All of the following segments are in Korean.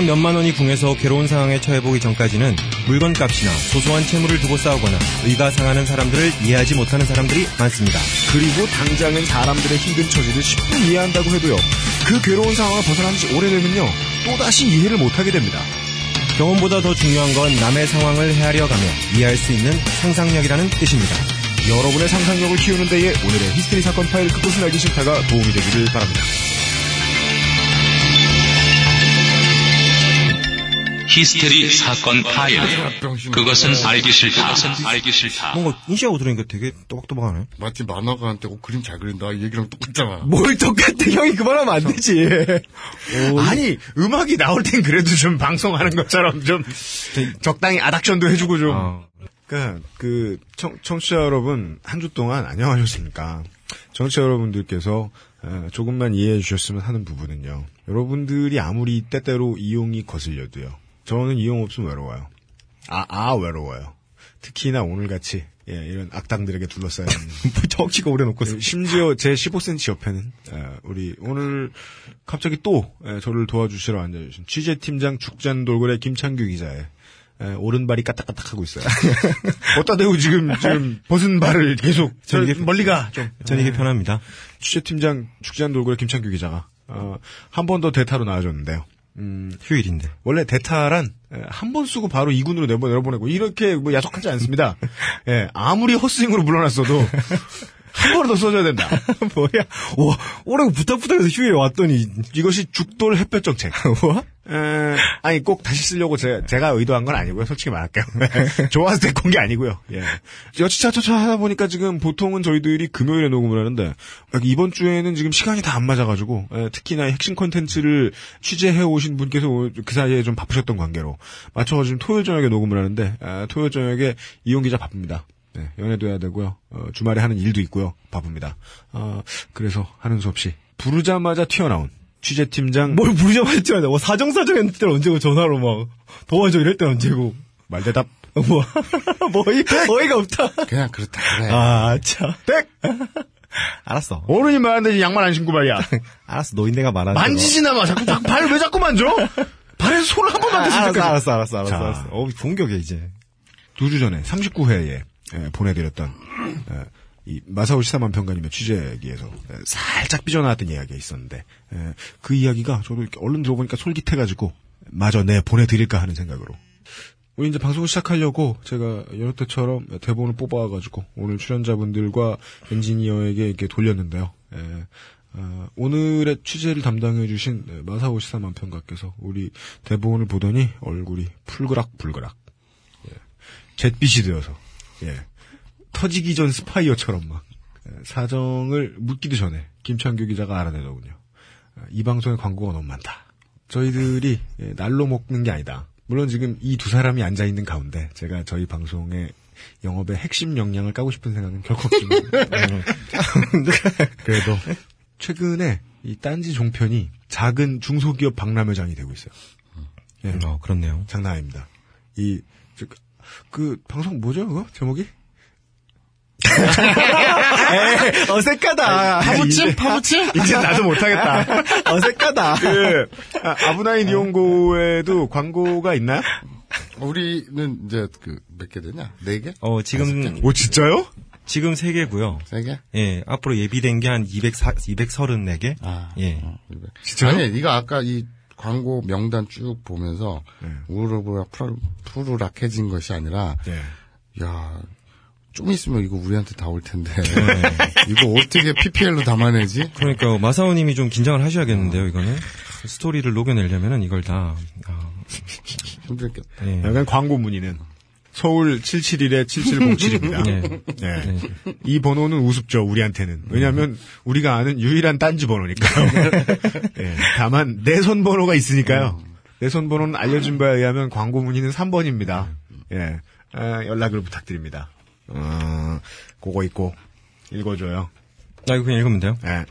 당장 몇만 원이 궁해서 괴로운 상황에 처해보기 전까지는 물건값이나 소소한 채무를 두고 싸우거나 의가 상하는 사람들을 이해하지 못하는 사람들이 많습니다. 그리고 당장은 사람들의 힘든 처지를 10분 이해한다고 해도요. 그 괴로운 상황을 벗어난 지 오래되면요. 또다시 이해를 못하게 됩니다. 경험보다 더 중요한 건 남의 상황을 헤아려 가며 이해할 수 있는 상상력이라는 뜻입니다. 여러분의 상상력을 키우는 데에 오늘의 히스테리 사건 파일 그것은 알기 싫다가 도움이 되기를 바랍니다. 히스테리 사건 파일. 그것은 알기 싫다. 알기 싫다. 뭔가 인시하고 들으니까 되게 또박또박하네. 마치 만화가 한테 어, 그림 잘 그린다 이 얘기랑 똑같잖아. 뭘 똑같아 형이 그만하면 안 되지. 아니 음악이 나올 땐 그래도 좀 방송하는 것처럼 좀 적당히 아닥션도 해주고 좀. 아, 그러니까 그 청, 청취자 여러분 한 주 동안 안녕하셨습니까? 청취자 여러분들께서 어, 조금만 이해해 주셨으면 하는 부분은요. 여러분들이 아무리 때때로 이용이 거슬려도요. 저는 이용 없으면 외로워요. 아, 아 외로워요. 특히나 오늘같이 예, 이런 악당들에게 둘러싸인 척치가 오래 놓고 그 심지어 제 15cm 옆에는 에, 우리 오늘 갑자기 또 에, 저를 도와주시러 앉아주신 취재팀장 죽잔돌고래 김창규 기자의 에, 오른발이 까딱까딱 하고 있어요. 어따 대고 지금 지금 벗은 발을 계속 저, 멀리 가 좀. 전 이게 편합니다. 취재팀장 죽잔돌고래 김창규 기자가 어, 한 번 더 대타로 나와줬는데요. 음, 휴일인데. 원래 대타란 한 번 쓰고 바로 2군으로 내보, 내보내고 이렇게 뭐 야속하지 않습니다. 예, 아무리 헛스윙으로 물러났어도 한번더 써줘야 된다. 뭐야? 와, 오라고 부탁부탁해서 휴일에 왔더니. 이것이 죽돌 햇볕 정책. 뭐? 에, 아니 꼭 다시 쓰려고 제, 제가 의도한 건 아니고요. 솔직히 말할게요. 좋아서 데리고 온 게 아니고요. 예. 여치차차차 하다 보니까 지금 보통은 저희들이 금요일에 녹음을 하는데 이번 주에는 지금 시간이 다 안 맞아가지고 에, 특히나 핵심 콘텐츠를 취재해 오신 분께서 오- 그 사이에 좀 바쁘셨던 관계로 맞춰서 지금 토요일 저녁에 녹음을 하는데 아, 토요일 저녁에 이용 기자 바쁩니다. 네, 연애도 해야 되고요. 어, 주말에 하는 일도 있고요. 바쁩니다. 어, 그래서 하는 수 없이 부르자마자 튀어나온 취재팀장 뭘 부르자마자 돼. 뭐 사정사정 했을 때는 언제고 전화로 막 도와줘 이럴 때는 언제고. 말대답 뭐, 뭐, 어이, 어이가 없다. 그냥 그렇다 그래. 아, 참. 땡! 알았어. 어른이 말하는데 양말 안 신고 말이야. 알았어. 노인네가 말하는 만지지나 마. 자꾸, 자꾸 발을 왜 자꾸 만져? 발에 손을 한 번만 알았어, 좋겠어. 알았어, 알았어, 알았어, 자. 알았어. 어, 공격해, 이제. 두 주 전에 39회에 보내드렸던 에, 이 마사오 시사만 평가님의 취재기에서 에, 살짝 삐져나왔던 이야기가 있었는데 에, 그 이야기가 저도 이렇게 얼른 들어보니까 솔깃해가지고 마저 내 보내드릴까 하는 생각으로 우리 이제 방송을 시작하려고 제가 여느 때처럼 대본을 뽑아가지고 오늘 출연자분들과 엔지니어에게 이렇게 돌렸는데요. 에, 어, 오늘의 취재를 담당해주신 네, 마사오 시사만 평가께서 우리 대본을 보더니 얼굴이 풀그락불그락 잿빛이 되어서 예 터지기 전 스파이어처럼 막 예, 사정을 묻기도 전에 김창규 기자가 알아내더군요. 아, 이 방송에 광고가 너무 많다. 저희들이 예, 날로 먹는 게 아니다. 물론 지금 이 두 사람이 앉아 있는 가운데 제가 저희 방송의 영업의 핵심 역량을 까고 싶은 생각은 결코 없습니다. 네. 그래도 최근에 이 딴지 종편이 작은 중소기업 박람회장이 되고 있어요. 예. 어, 그렇네요. 장난 아닙니다. 이, 저, 그, 방송 뭐죠, 그거? 제목이? 어색하다. 파부침? 파부침? 이제 나도 못하겠다. 어색하다. 그, 아, 부나인 이용고에도 광고가 있나요? 우리는 이제 그 몇 개 되냐? 네 개? 어, 지금, 오, 진짜요? 지금 세 개고요 세 개? 예, 앞으로 예비된 게 한 204, 234개? 아, 예. 진짜요? 아니, 네가 아까 이 광고 명단 쭉 보면서 우르르 푸르, 푸르락해진 것이 아니라 네. 야, 좀 있으면 이거 우리한테 다 올 텐데. 이거 어떻게 PPL로 담아내지? 그러니까 마사오님이 좀 긴장을 하셔야겠는데요, 이거는. 스토리를 녹여내려면은 이걸 다, 아, 힘들겠다. 예. 약간 광고 문의는 서울 771에 7707입니다. 예. 네. 네. 이 번호는 우습죠, 우리한테는. 왜냐하면 우리가 아는 유일한 딴지 번호니까요. 예, 다만 내손 번호가 있으니까요. 내손 번호는 알려준 바에 의하면 광고 문의는 3번입니다. 예, 아, 연락을 부탁드립니다. 어, 그거 있고 읽어줘요. 나 이거 그냥 읽으면 돼요? 예.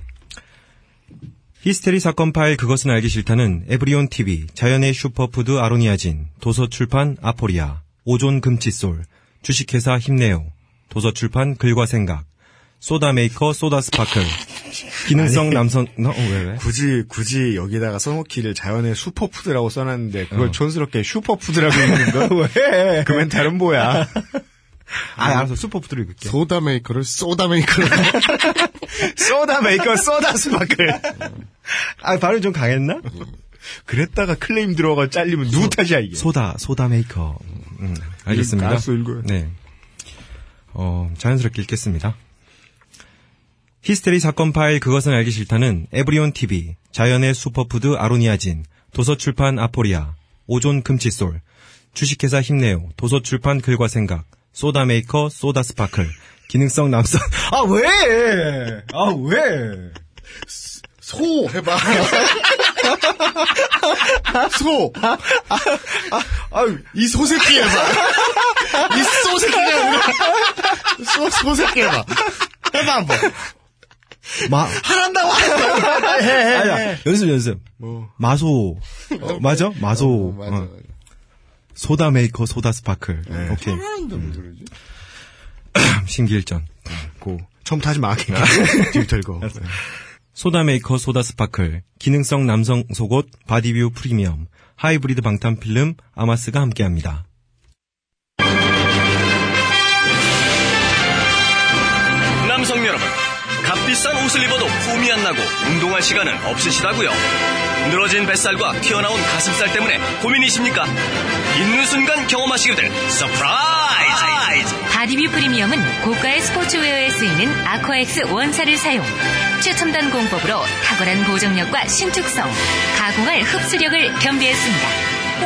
히스테리 사건 파일 그것은 알기 싫다는 에브리온 TV, 자연의 슈퍼푸드 아로니아진, 도서출판 아포리아, 오존 금칫솔, 주식회사 힘내요, 도서출판 글과 생각, 소다메이커 소다 스파클, 기능성 남성, 너, 어, 왜, 왜? 굳이 굳이 여기다가 써놓기를 자연의 슈퍼푸드라고 써놨는데 그걸 어. 촌스럽게 슈퍼푸드라고 읽는 거 왜? 그 멘탈은 뭐야? 아, 알았어. 슈퍼푸드를 읽을게. 소다 메이커를 소다 메이커를. 소다 메이커 소다 스파클. 아, 발음 좀 강했나? 그랬다가 클레임 들어가 잘리면 누구 탓이야 이게? 소다, 소다 메이커. 음, 알겠습니다. 읽어요. 네. 어, 자연스럽게 읽겠습니다. 히스테리 사건 파일 그것은 알기 싫다는 에브리온 TV, 자연의 슈퍼푸드 아로니아진, 도서출판 아포리아, 오존 금칫솔, 주식회사 힘내요, 도서출판 글과 생각, 소다메이커 소다 스파클, 기능성 남성. 아 왜? 아 왜? 소 해봐. 소. 이 소새끼 해봐. 이 소새끼가 아니라 소 소새끼 해봐. 해봐 한번. 마, 하란다고. 아야, 연습 연습. 뭐 마소. 어, 맞아? 마소. 어, 맞아. 어. 소다 메이커 소다 스파클. 오케이. 하란다 왜 그러지? 심기일전. 고 처음부터 하지 마. 뒤 털고. 소다 메이커 소다 스파클. 기능성 남성 속옷 바디뷰 프리미엄. 하이브리드 방탄 필름 아마스가 함께합니다. 남성 여러분, 값비싼 옷을 입어도 폼이 안 나고 운동할 시간은 없으시다고요? 늘어진 뱃살과 튀어나온 가슴살 때문에 고민이십니까? 입는 순간 경험하시게 될 surprise! 바디뷰 프리미엄은 고가의 스포츠웨어에 쓰이는 아쿠아엑스 원사를 사용. 최첨단 공법으로 탁월한 고정력과 신축성, 가공할 흡수력을 겸비했습니다.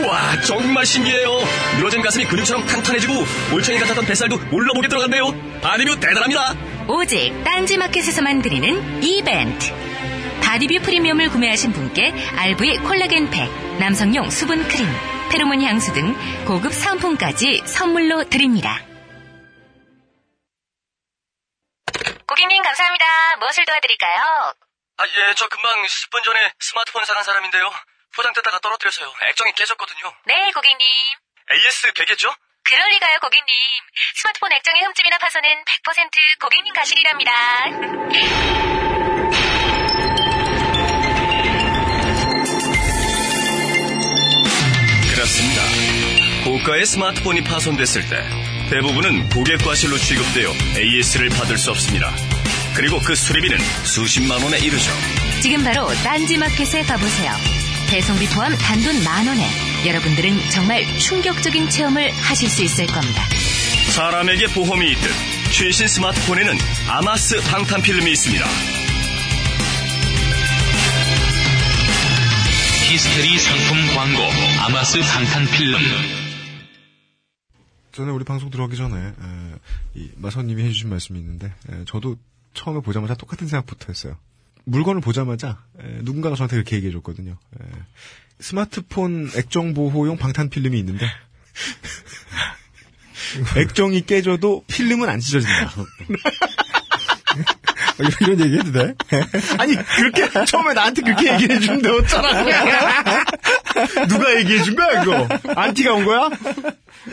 우와, 정말 신기해요. 늘어진 가슴이 근육처럼 탄탄해지고 올챙이 같았던 뱃살도 몰라보게 들어갔네요. 바디뷰 대단합니다. 오직 딴지마켓에서만 드리는 이벤트. 바디뷰 프리미엄을 구매하신 분께 RV 콜라겐 팩, 남성용 수분 크림, 페로몬 향수 등 고급 상품까지 선물로 드립니다. 고객님 감사합니다. 무엇을 도와드릴까요? 아, 예, 저 금방 10분 전에 스마트폰 사간 사람인데요. 포장 뜯다가 떨어뜨려서요. 액정이 깨졌거든요. 네, 고객님. AS 되겠죠? 그럴 리가요, 고객님. 스마트폰 액정의 흠집이나 파손은 100% 고객님 가실이랍니다. 그렇습니다. 고가의 스마트폰이 파손됐을 때 대부분은 고객 과실로 취급되어 AS를 받을 수 없습니다. 그리고 그 수리비는 수십만 원에 이르죠. 지금 바로 딴지마켓에 가보세요. 배송비 포함 단돈 만 원에 여러분들은 정말 충격적인 체험을 하실 수 있을 겁니다. 사람에게 보험이 있듯 최신 스마트폰에는 아마스 방탄 필름이 있습니다. 히스테리 상품 광고 아마스 방탄 필름 전에 우리 방송 들어가기 전에 에, 이 마선님이 해주신 말씀이 있는데 에, 저도 처음에 보자마자 똑같은 생각부터 했어요. 물건을 보자마자 에, 누군가가 저한테 이렇게 얘기해줬거든요. 에, 스마트폰 액정 보호용 방탄 필름이 있는데 액정이 깨져도 필름은 안 찢어진다. 이런 얘기 해도 돼? 아니 그렇게 처음에 나한테 그렇게 얘기해 주는데 어쩌라고 누가 얘기해 준 거야 이거 안티가 온 거야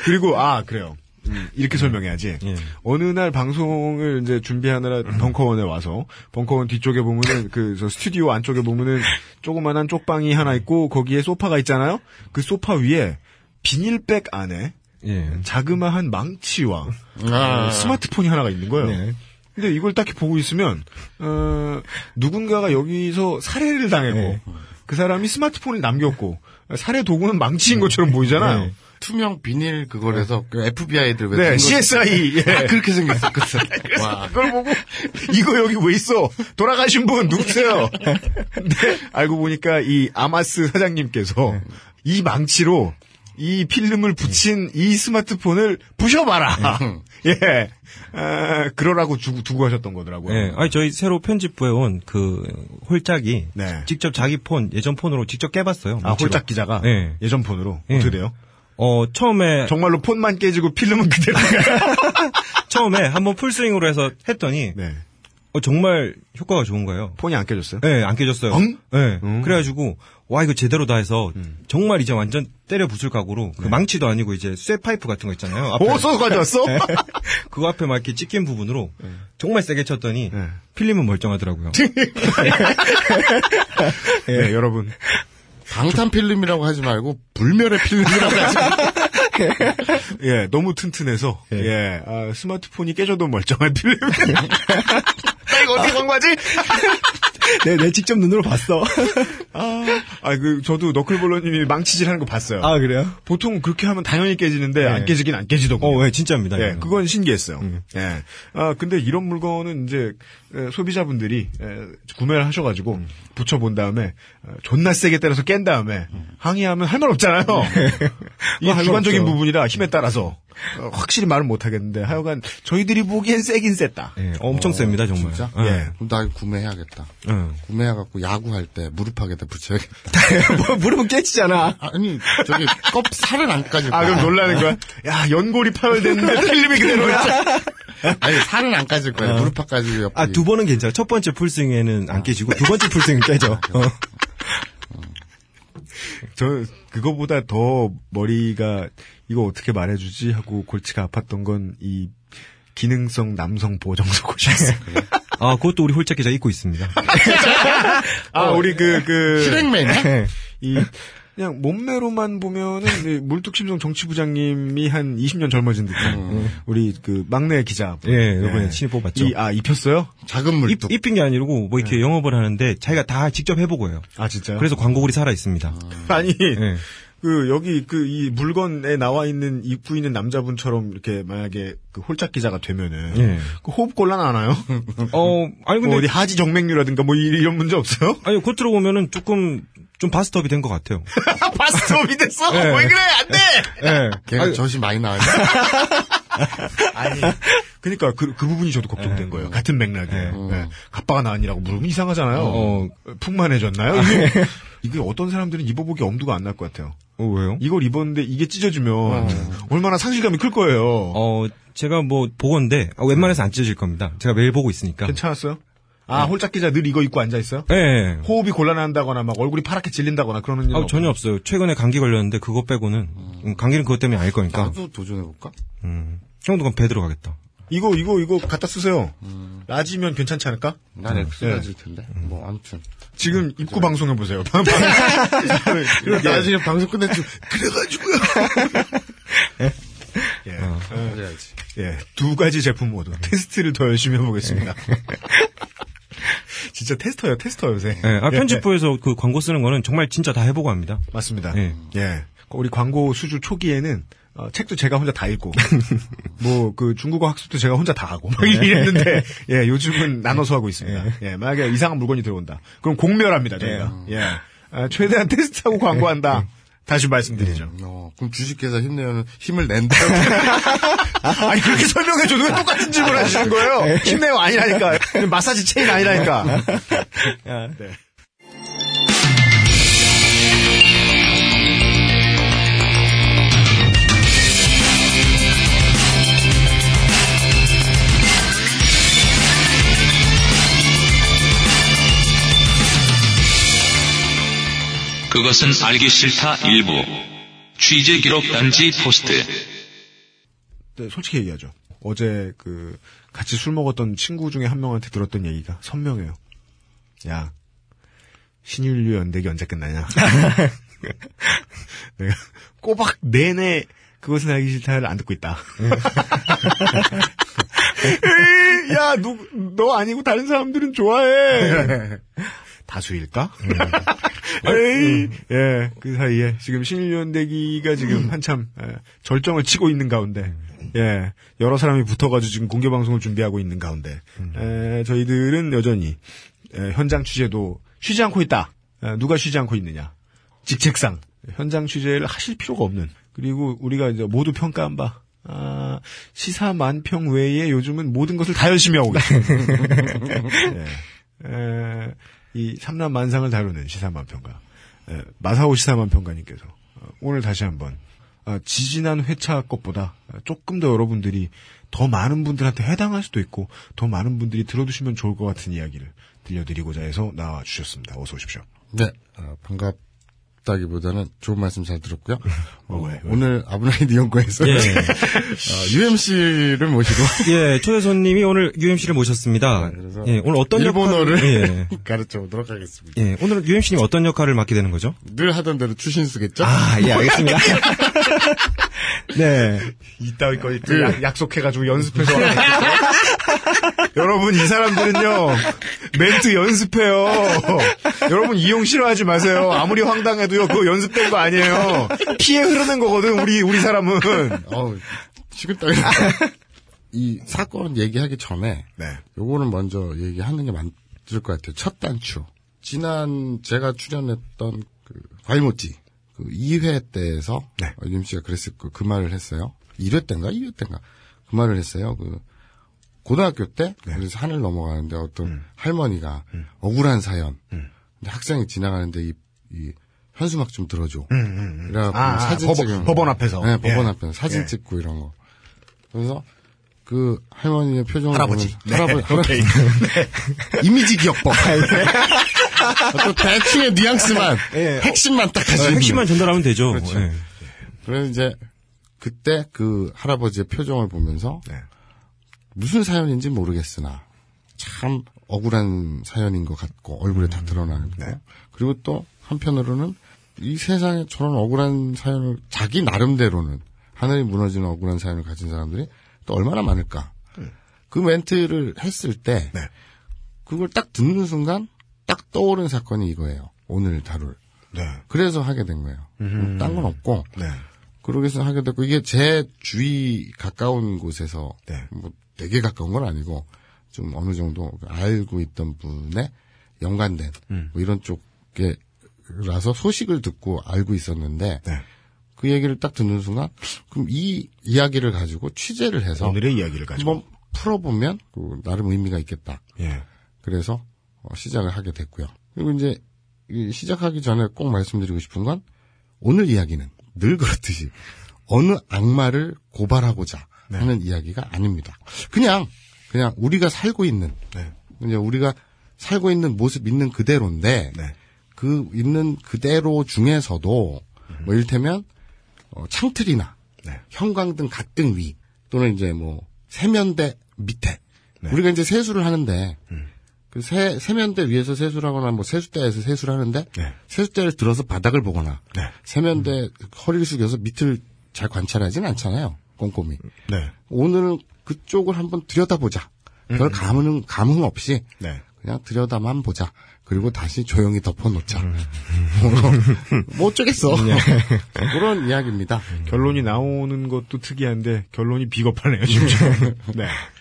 그리고 아 그래요 음, 이렇게 설명해야지 예. 어느 날 방송을 이제 준비하느라 벙커원에 와서 벙커원 뒤쪽에 보면은 그저 스튜디오 안쪽에 보면은 조그만한 쪽방이 하나 있고 거기에 소파가 있잖아요 그 소파 위에 비닐백 안에 예. 자그마한 망치와 아. 어, 스마트폰이 하나가 있는 거예요. 네. 근데 이걸 딱히 보고 있으면 어, 누군가가 여기서 살해를 당했고 네. 그 사람이 스마트폰을 남겼고 살해 도구는 망치인 것처럼 보이잖아요. 네. 투명 비닐 그거라서 그 FBI-들 왜 네, 든 거- CSI. 예. 다 그렇게 생겼었거든. 와. 그걸 보고 이거 여기 왜 있어? 돌아가신 분 누구세요? 근데 알고 보니까 이 아마스 사장님께서 이 망치로 이 필름을 붙인 이 스마트폰을 부셔봐라. 예, 아, 그러라고 두고, 두고 하셨던 거더라고요. 예. 아니, 저희 새로 편집부에 온 그 홀짝이 네. 직접 자기 폰, 예전 폰으로 직접 깨봤어요. 아. 홀짝 기자가 예. 예전 폰으로 예. 어떻게 돼요? 어, 처음에, 정말로 폰만 깨지고 필름은 그대로인가요? 처음에 한번 풀스윙으로 해서 했더니, 네. 어, 정말 효과가 좋은 거예요. 폰이 안 깨졌어요? 네, 안 깨졌어요. 엉? 네. 음. 그래가지고, 와, 이거 제대로 다 해서, 정말 이제 완전 때려 부술 각오로, 그 망치도 아니고 이제 쇠 파이프 같은 거 있잖아요. 앞에. 가져왔어? 그거 앞에 막 이렇게 찍힌 부분으로, 정말 세게 쳤더니, 네. 필름은 멀쩡하더라고요. 네, 여러분. 방탄 필름이라고 하지 말고 불멸의 필름이라고 하지. 예, 너무 튼튼해서, 예, 아, 스마트폰이 깨져도 멀쩡한 필름. 나 이거 어떻게 광고하지? 네, 내 직접 눈으로 봤어. 아, 아, 그, 저도 너클볼러님이 망치질 하는 거 봤어요. 아, 그래요? 보통 그렇게 하면 당연히 깨지는데, 안 깨지긴 안 깨지더군요. 어, 네, 진짜입니다. 예, 이거는. 그건 신기했어요. 예. 아, 근데 이런 물건은 이제, 에, 소비자분들이, 에, 구매를 하셔가지고, 붙여본 다음에, 어, 존나 세게 때려서 깬 다음에, 항의하면 할 말 없잖아요. 이게 말 주관적인. 부분이라 힘에 따라서, 어, 확실히 말은 못하겠는데, 하여간, 저희들이 보기엔 세긴 셌다. 예, 엄청 셉니다, 정말. 진짜? 예. 예. 그럼 나 이거 구매해야겠다. 예. 구매해갖고 야구할 때 무릎팍에다 붙여야겠다. 뭐, 무릎은 깨지잖아. 아니, 저기, 껍, 살은 안 까질 거야. 아, 그럼 놀라는 거야? 야, 연골이 파열됐는데 필름이 그대로야? 아니, 살은 안 까질 거야. 무릎팍 까지고 옆에. 아, 두 번은 괜찮아. 첫 번째 풀스윙에는 안 깨지고, 두 번째 풀스윙은 깨져. 어. 저, 그거보다 더 머리가, 이거 어떻게 말해주지? 하고 골치가 아팠던 건, 이, 기능성 남성 보정 속옷이었어요. 아, 그것도 우리 홀짝 기자 입고 있습니다. 아, 우리 그, 그. 실행맨이야? 예. 이 그냥 몸매로만 보면은 이 물뚝심송 정치부장님이 한 20년 젊어진 듯한 우리 그 막내 기자. 예, 이번에 신입 뽑았죠. 이, 아 입혔어요? 작은 입, 물뚝. 입 힌 게 아니고, 뭐 이렇게 영업을 하는데, 자기가 다 직접 해보고 해요. 아 진짜요? 그래서 광고글이 살아 있습니다. 아니 예. 그 여기 그 이 물건에 나와 있는 입고 있는 남자분처럼 이렇게 만약에 그 홀짝 기자가 되면은 예. 그 호흡 곤란 안 와요? 어, 아니, 뭐 근데, 어디 하지 정맥류라든가 뭐 이- 이런 문제 없어요? 아니, 겉으로 보면은 조금, 좀 바스트업이 된 것 같아요. 바스톱이 됐어? 예. 왜 그래 안 돼? 예. 걔가 젖이 많이 나와요. 아니, 그러니까 그, 그 부분이 저도 걱정된 거예요. 같은 맥락이에요. 예. 갑바가 나왔니라고 물으면 이상하잖아요. 어. 풍만해졌나요? 이게, 어떤 사람들은 입어보기 엄두가 안 날 것 같아요. 어, 왜요? 이걸 입었는데 이게 찢어지면 얼마나 상실감이 클 거예요. 어, 제가 뭐, 보건데, 아, 웬만해서 안 찢어질 겁니다. 제가 매일 보고 있으니까. 괜찮았어요? 아, 홀짝 기자 늘 이거 입고 앉아 있어요? 예, 예. 호흡이 곤란한다거나 막 얼굴이 파랗게 질린다거나 그러는 일 아, 전혀 없어요. 최근에 감기 걸렸는데, 그거 빼고는, 음, 감기는 그것 때문에 아닐 거니까. 나도 도전해 볼까? 음. 형도 그럼 배 들어가겠다. 이거 이거 이거 갖다 쓰세요. 라지면 괜찮지 않을까? 난 엑스라질 텐데. 뭐, 아무튼. 지금 입구 방송해 보세요. 그리고 나중에 방송 끝냈지. 그래가지고요. 예. 그래야지. 예, 두 가지 제품 모두 테스트를 더 열심히 해보겠습니다. 진짜 테스터예요, 테스터 요새. 예, 아, 편집부에서 그 광고 쓰는 거는 정말 진짜 다 해보고 합니다. 맞습니다. 예. 예. 우리 광고 수주 초기에는 어, 책도 제가 혼자 다 읽고 뭐 그 중국어 학습도 제가 혼자 다 하고 막 이랬는데 예 요즘은 나눠서 하고 있습니다. 예 만약에 이상한 물건이 들어온다. 그럼 공멸합니다 저희가. 예 아, 최대한 테스트하고 광고한다. 다시 말씀드리죠. 어, 그럼 주식회사 힘내요는 힘을 낸다. 아니 그렇게 설명해줘도 왜 똑같은 질문 하시는 거예요? 힘내요 아니라니까. 마사지 체인 아니라니까. 네. 그것은 알기 싫다 일부. 취재 기록 단지 포스트. 네, 솔직히 얘기하죠. 어제 그 같이 술 먹었던 친구 중에 한 명한테 들었던 얘기가 선명해요. 야 신인류 연대기 언제 끝나냐? 내가 꼬박 내내 그것은 알기 싫다를 안 듣고 있다. 야, 너, 너 아니고 다른 사람들은 좋아해. 다수일까? 에이, 예, 그 사이에 지금 신일연대기가 지금 한참 예, 절정을 치고 있는 가운데, 예, 여러 사람이 붙어가지고 지금 공개 방송을 준비하고 있는 가운데, 에, 저희들은 여전히 에, 현장 취재도 쉬지 않고 있다. 에, 누가 쉬지 않고 있느냐? 직책상 현장 취재를 하실 필요가 없는 그리고 우리가 이제 모두 평가한 바. 아, 시사 만평 외에 요즘은 모든 것을 다 열심히 하고 있습니다. 예. 에, 이 삼남 만상을 다루는 시사만평가 에, 마사오 시사만평가님께서 어, 오늘 다시 한번 아, 지지난 회차 것보다 조금 더 여러분들이 더 많은 분들한테 해당할 수도 있고 더 많은 분들이 들어두시면 좋을 것 같은 이야기를 들려드리고자 해서 나와 주셨습니다. 어서 오십시오. 네, 어, 반갑 다기보다는 좋은 말씀 잘 들었고요. 어, 왜, 왜? 오늘 아브라이드 연구에서 예. 어, UMC를 모시고 예, 초대 손님이 오늘 UMC를 모셨습니다. 네, 그래서 예, 오늘 어떤 일본어를 역할을, 예. 가르쳐 보도록 하겠습니다. 예, 오늘 UMC님 어떤 역할을 맡게 되는 거죠? 늘 하던 대로 추신수겠죠? 아, 예, 알겠습니다. 네. 이따위까지 그 약, 약속해가지고 연습해서 여러분 이 사람들은요 멘트 연습해요. 여러분 이용 싫어하지 마세요. 아무리 황당해도요 그거 연습된 거 아니에요. 피해 흐르는 거거든 우리 우리 사람은. 어우, 식은땀이 이 사건 얘기하기 전에 네. 요거는 먼저 얘기하는 게 맞을 것 같아요. 첫 단추. 지난 제가 출연했던 그 과일모찌 그 2회 때에서 네. 어, 유임 씨가 그랬을 거, 그 말을 했어요. 1회 때인가 2회 때인가 그 말을 했어요. 그 고등학교 때 네. 그래서 산을 넘어가는데 어떤 음. 할머니가 억울한 사연. 근데 학생이 지나가는데 이, 이 현수막 좀 들어줘. 그래갖고 아, 아, 사진 법원- 찍은 법원 앞에서. 네, 법원 예. 앞에서 사진 예. 찍고 이런 거. 그래서 그 할머니의 표정을 할아버지. 보면 네, 할아버지 오케이. 이미지 기억법. 어떤 대충의 뉘앙스만 예. 핵심만 딱 가지고 아, 핵심만 전달하면 되죠. 그렇죠. 예. 그래서 이제 그때 그 할아버지의 표정을 보면서 네. 무슨 사연인지 모르겠으나 참 억울한 사연인 것 같고 얼굴에 다 드러나는 거. 그리고 또 한편으로는 이 세상에 저런 억울한 사연을 자기 나름대로는 하늘이 무너지는 억울한 사연을 가진 사람들이 또 얼마나 많을까. 그 멘트를 했을 때 네. 그걸 딱 듣는 순간 딱 떠오른 사건이 이거예요. 오늘 다룰. 네. 그래서 하게 된 거예요. 딴 건 없고 네. 그러기 위해서 하게 됐고 이게 제 주위 가까운 곳에서 네. 뭐 되게 가까운 건 아니고 좀 어느 정도 알고 있던 분의 연관된 음. 뭐 이런 쪽에 라서 소식을 듣고 알고 있었는데 네. 그 얘기를 딱 듣는 순간 그럼 이 이야기를 가지고 취재를 해서 오늘의 이야기를 가지고. 한번 풀어보면 그 나름 의미가 있겠다. 예. 그래서 어, 시작을 하게 됐고요. 그리고 이제 이 시작하기 전에 꼭 말씀드리고 싶은 건 오늘 이야기는 늘 그렇듯이 어느 악마를 고발하고자 네. 하는 이야기가 아닙니다. 그냥 그냥 우리가 살고 있는 네. 이제 우리가 살고 있는 모습 있는 그대로인데 네. 그 있는 그대로 중에서도 뭐 이를테면 어, 창틀이나 네. 형광등 가등 위 또는 이제 뭐 세면대 밑에 네. 우리가 이제 세수를 하는데 음. 그 세, 세면대 위에서 세수를 하거나 뭐 세숫대에서 세수를 하는데 네. 세숫대를 들어서 바닥을 보거나 네. 세면대 허리를 숙여서 밑을 잘 관찰하지는 않잖아요 꼼꼼히 네. 오늘은 그쪽을 한번 들여다보자 별 감흥 감흥 없이 네. 그냥 들여다만 보자. 그리고 다시 조용히 덮어놓자. 뭐 어쩌겠어. 그런 이야기입니다. 결론이 나오는 것도 특이한데 결론이 비겁하네요, 진짜. 네.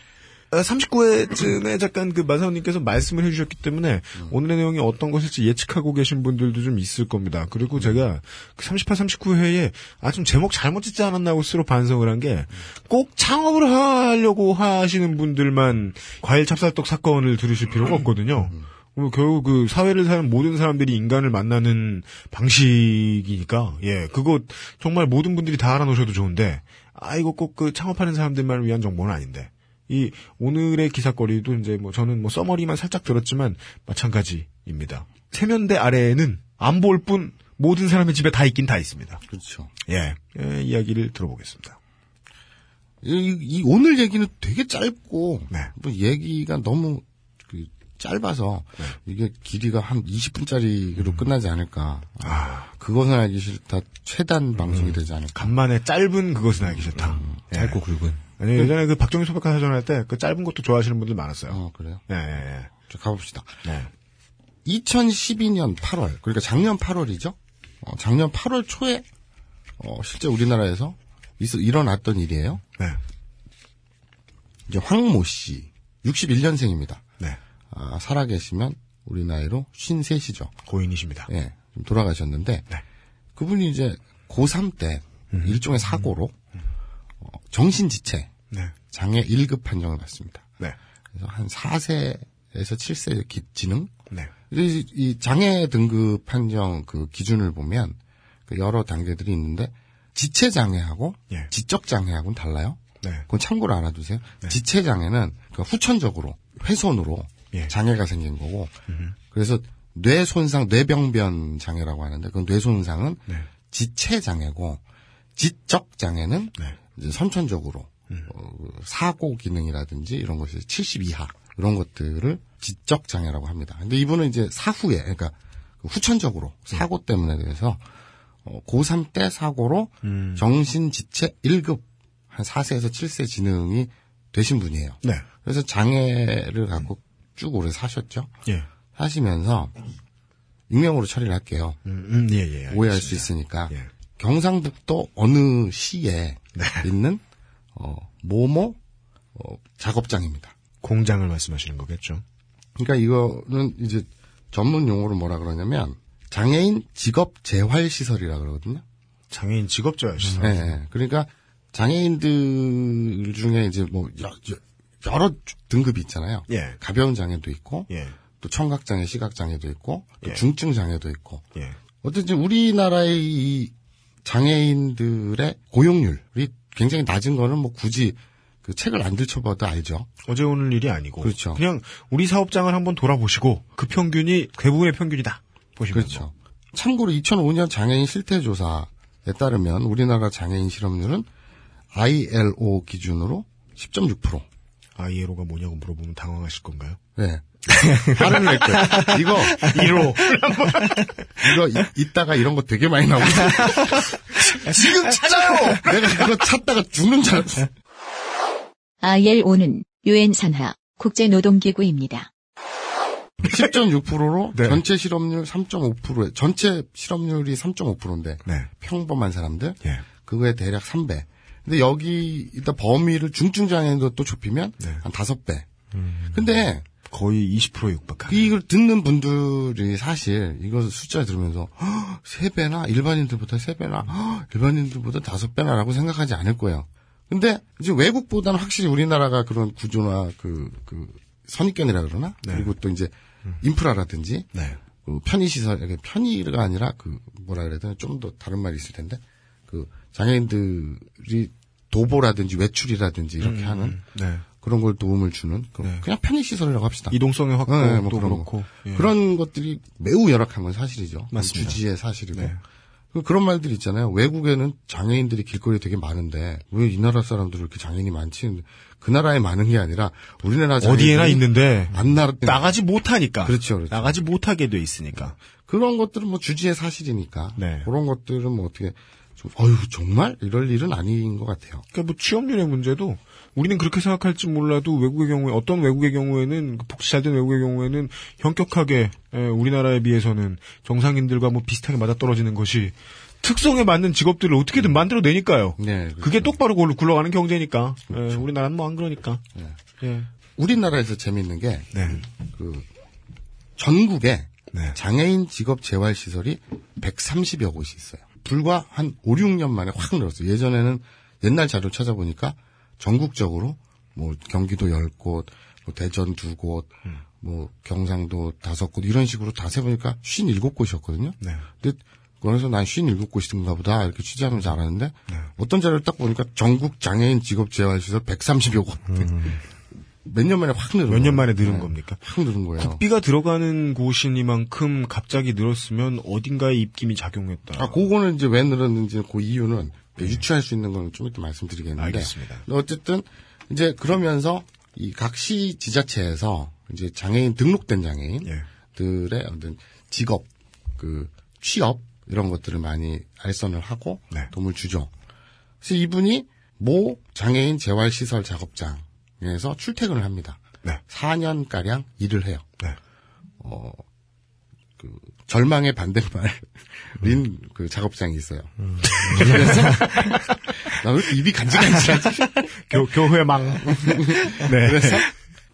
39회쯤에 잠깐 그 마사오님께서 말씀을 해주셨기 때문에 오늘의 내용이 어떤 것일지 예측하고 계신 분들도 좀 있을 겁니다. 그리고 제가 그 38, 39회에 아, 좀 제목 잘못 짓지 않았나 하고 스스로 반성을 한 게 꼭 창업을 하려고 하시는 분들만 과일 찹쌀떡 사건을 들으실 필요가 없거든요. 어, 결국 그 사회를 사는 모든 사람들이 인간을 만나는 방식이니까 예 그거 정말 모든 분들이 다 알아놓으셔도 좋은데 아 이거 꼭 그 창업하는 사람들만을 위한 정보는 아닌데 이 오늘의 기사거리도 이제 뭐 저는 뭐 써머리만 살짝 들었지만 마찬가지입니다. 세면대 아래에는 안 볼 뿐 모든 사람의 집에 다 있긴 다 있습니다. 그렇죠. 예, 예, 이야기를 들어보겠습니다. 이, 이 오늘 얘기는 되게 짧고 네. 뭐 얘기가 너무 그 짧아서 이게 길이가 한 20분짜리로 끝나지 않을까. 아 그것은 알기 싫다 최단 방송이 되지 않을까. 간만에 짧은 그것은 알기 싫다. 예. 짧고 굵은. 아니 예전에 그 박정희 소백과 사전 할 때 그 짧은 것도 좋아하시는 분들 많았어요. 어, 그래요? 예, 예, 예. 자, 가봅시다. 네. 2012년 8월, 그러니까 작년 8월이죠? 어, 작년 8월 초에, 어, 실제 우리나라에서 있, 일어났던 일이에요. 네. 이제 황모 씨, 61년생입니다. 네. 아, 살아계시면 우리 나이로 53시죠. 고인이십니다. 예, 좀 돌아가셨는데, 네. 그분이 이제 고3 때 일종의 사고로, 어, 정신지체, 네. 장애 1급 판정을 받습니다. 네. 그래서 한 4세에서 7세 기, 지능? 네. 이, 이 장애 등급 판정 그 기준을 보면 그 여러 단계들이 있는데 지체 장애하고 예. 지적 장애하고는 달라요. 네. 그건 참고로 알아두세요. 지체 장애는 그 후천적으로 훼손으로 예. 장애가 생긴 거고, 그래서 뇌 손상, 뇌병변 장애라고 하는데, 그 뇌 손상은 네. 지체 장애고, 지적 장애는 네. 이제 선천적으로 어, 사고 기능이라든지 이런 것이 70 이하 이런 것들을 지적 장애라고 합니다. 근데 이분은 이제 사후에, 그러니까 후천적으로 사고 때문에 대해서 어, 고3 때 사고로 정신 지체 1급 한 4세에서 7세 지능이 되신 분이에요. 네. 그래서 장애를 갖고 쭉 오래 사셨죠. 예. 사시면서 익명으로 처리를 할게요. 음, 음, 예, 예. 오해할 수. 있으니까 예. 경상북도 어느 시에 네. 있는 어, 모모 어, 작업장입니다. 공장을 말씀하시는 거겠죠. 그러니까 이거는 이제 전문 용어로 뭐라 그러냐면 장애인 직업 재활 시설이라 그러거든요. 장애인 직업자의 시설. 네, 네. 그러니까 장애인들 중에 이제 뭐 여- 여러 등급이 있잖아요. 예. 가벼운 장애도 있고 예. 또 청각 장애, 시각 장애도 있고 또 예. 중증 장애도 있고 예. 어쨌든 우리나라의 이 장애인들의 고용률이 굉장히 낮은 거는 뭐 굳이 그 책을 안 들춰봐도 알죠. 어제 오늘 일이 아니고. 그렇죠. 그냥 우리 사업장을 한번 돌아보시고 그 평균이 대부분의 평균이다. 보시면. 그렇죠. 참고로 2005년 장애인 실태조사에 따르면 우리나라 장애인 실업률은 ILO 기준으로 10.6%. ILO가 뭐냐고 물어보면 당황하실 건가요? 네. 화를 낼 거예요. 이거, 1호. 이거, 이, 이따가 이런 거 되게 많이 나오고. 지금 찾아요! 내가 이거 찾다가 죽는 줄 알았어. ILO는 유엔 산하 국제노동기구입니다. 10.6%로 네. 전체 실업률 3.5%에, 전체 실업률이 3.5%인데, 네. 평범한 사람들, 예. 그거의 대략 3배. 근데 여기, 일단 범위를 중증장애인도 또 좁히면 네. 한 5배. 근데 거의 20%에 육박하는. 이걸 듣는 분들이 사실 이거 숫자 들으면서 "헉, 세 배나 일반인들보다 세 배나 헉, 일반인들보다 다섯 배나라고 생각하지 않을 거예요. 근데 이제 외국보다는 확실히 우리나라가 그런 구조나 그, 그 선입견이라 그러나 그리고 또 이제 인프라라든지 네. 그 편의시설, 편의가 아니라 그 뭐라 그래야 되나 좀 더 다른 말이 있을 텐데 그 장애인들이 도보라든지 외출이라든지 이렇게 하는 네. 그런 걸 도움을 주는 그 네. 그냥 편의 시설이라고 합시다. 이동성의 확보도 네, 뭐 그런 그렇고. 거. 예. 그런 것들이 매우 열악한 건 사실이죠. 맞습니다. 주지의 사실이고. 네. 그- 그런 말들 있잖아요. 외국에는 장애인들이 길거리에 되게 많은데 왜 이 나라 사람들은 이렇게 장애인이 많지? 그 나라에 많은 게 아니라 우리나라 어디에나 있는데 안 나라 나가지 못하니까. 그렇죠, 그렇죠. 나가지 못하게 돼 있으니까. 그런 것들은 뭐 주지의 사실이니까 네. 그런 것들은 뭐 어떻게 좀 어휴 정말 이럴 일은 아닌 것 같아요. 그러니까 뭐 취업률의 문제도 우리는 그렇게 생각할지 몰라도 외국의 경우에 어떤 외국의 경우에는 그 복지 잘 된 외국의 경우에는 현격하게 에, 우리나라에 비해서는 정상인들과 뭐 비슷하게 맞아떨어지는 것이 특성에 맞는 직업들을 어떻게든 만들어내니까요. 네, 그렇죠. 그게 똑바로 굴- 굴러가는 경제니까. 에, 우리나라는 뭐 안 그러니까. 예. 우리나라에서 재밌는 게 네. 그 전국에 네. 장애인 직업 재활 시설이 130여 곳이 있어요. 불과 한 5, 6년 만에 확 늘었어요. 예전에는 옛날 자료 찾아보니까 전국적으로 뭐 경기도 10곳, 뭐 대전 2곳, 뭐 경상도 5곳 이런 식으로 다 세보니까 57곳이었거든요. 네. 근데 그래서 난 57곳인가 보다 이렇게 취재하면서 알았는데 네. 어떤 자료를 딱 보니까 전국 장애인 직업 재활 시설 130여 곳. 몇 년 만에 확 늘은 음. 몇년 거예요. 만에 늘은 네. 겁니까? 확 늘은 거예요. 국비가 들어가는 곳이니만큼 갑자기 늘었으면 어딘가에 입김이 작용했다. 아, 그거는 이제 왜 늘었는지 그 이유는 유추할 수 있는 건 좀 이따 말씀드리겠는데. 알겠습니다. 어쨌든 이제 그러면서 이 각 시 지자체에서 이제 장애인 등록된 장애인들의 예. 어떤 직업, 그 취업 이런 것들을 많이 알선을 하고 네. 도움을 주죠. 그래서 이분이 모 장애인 재활시설 작업장 에서 출퇴근을 합니다. 네. 4년 가량 일을 해요. 네. 절망의 반대말인 그 작업장이 있어요. 음. 그래서 나왜 이렇게 입이 간질간질하지? 교, 교회망. 네. 그래서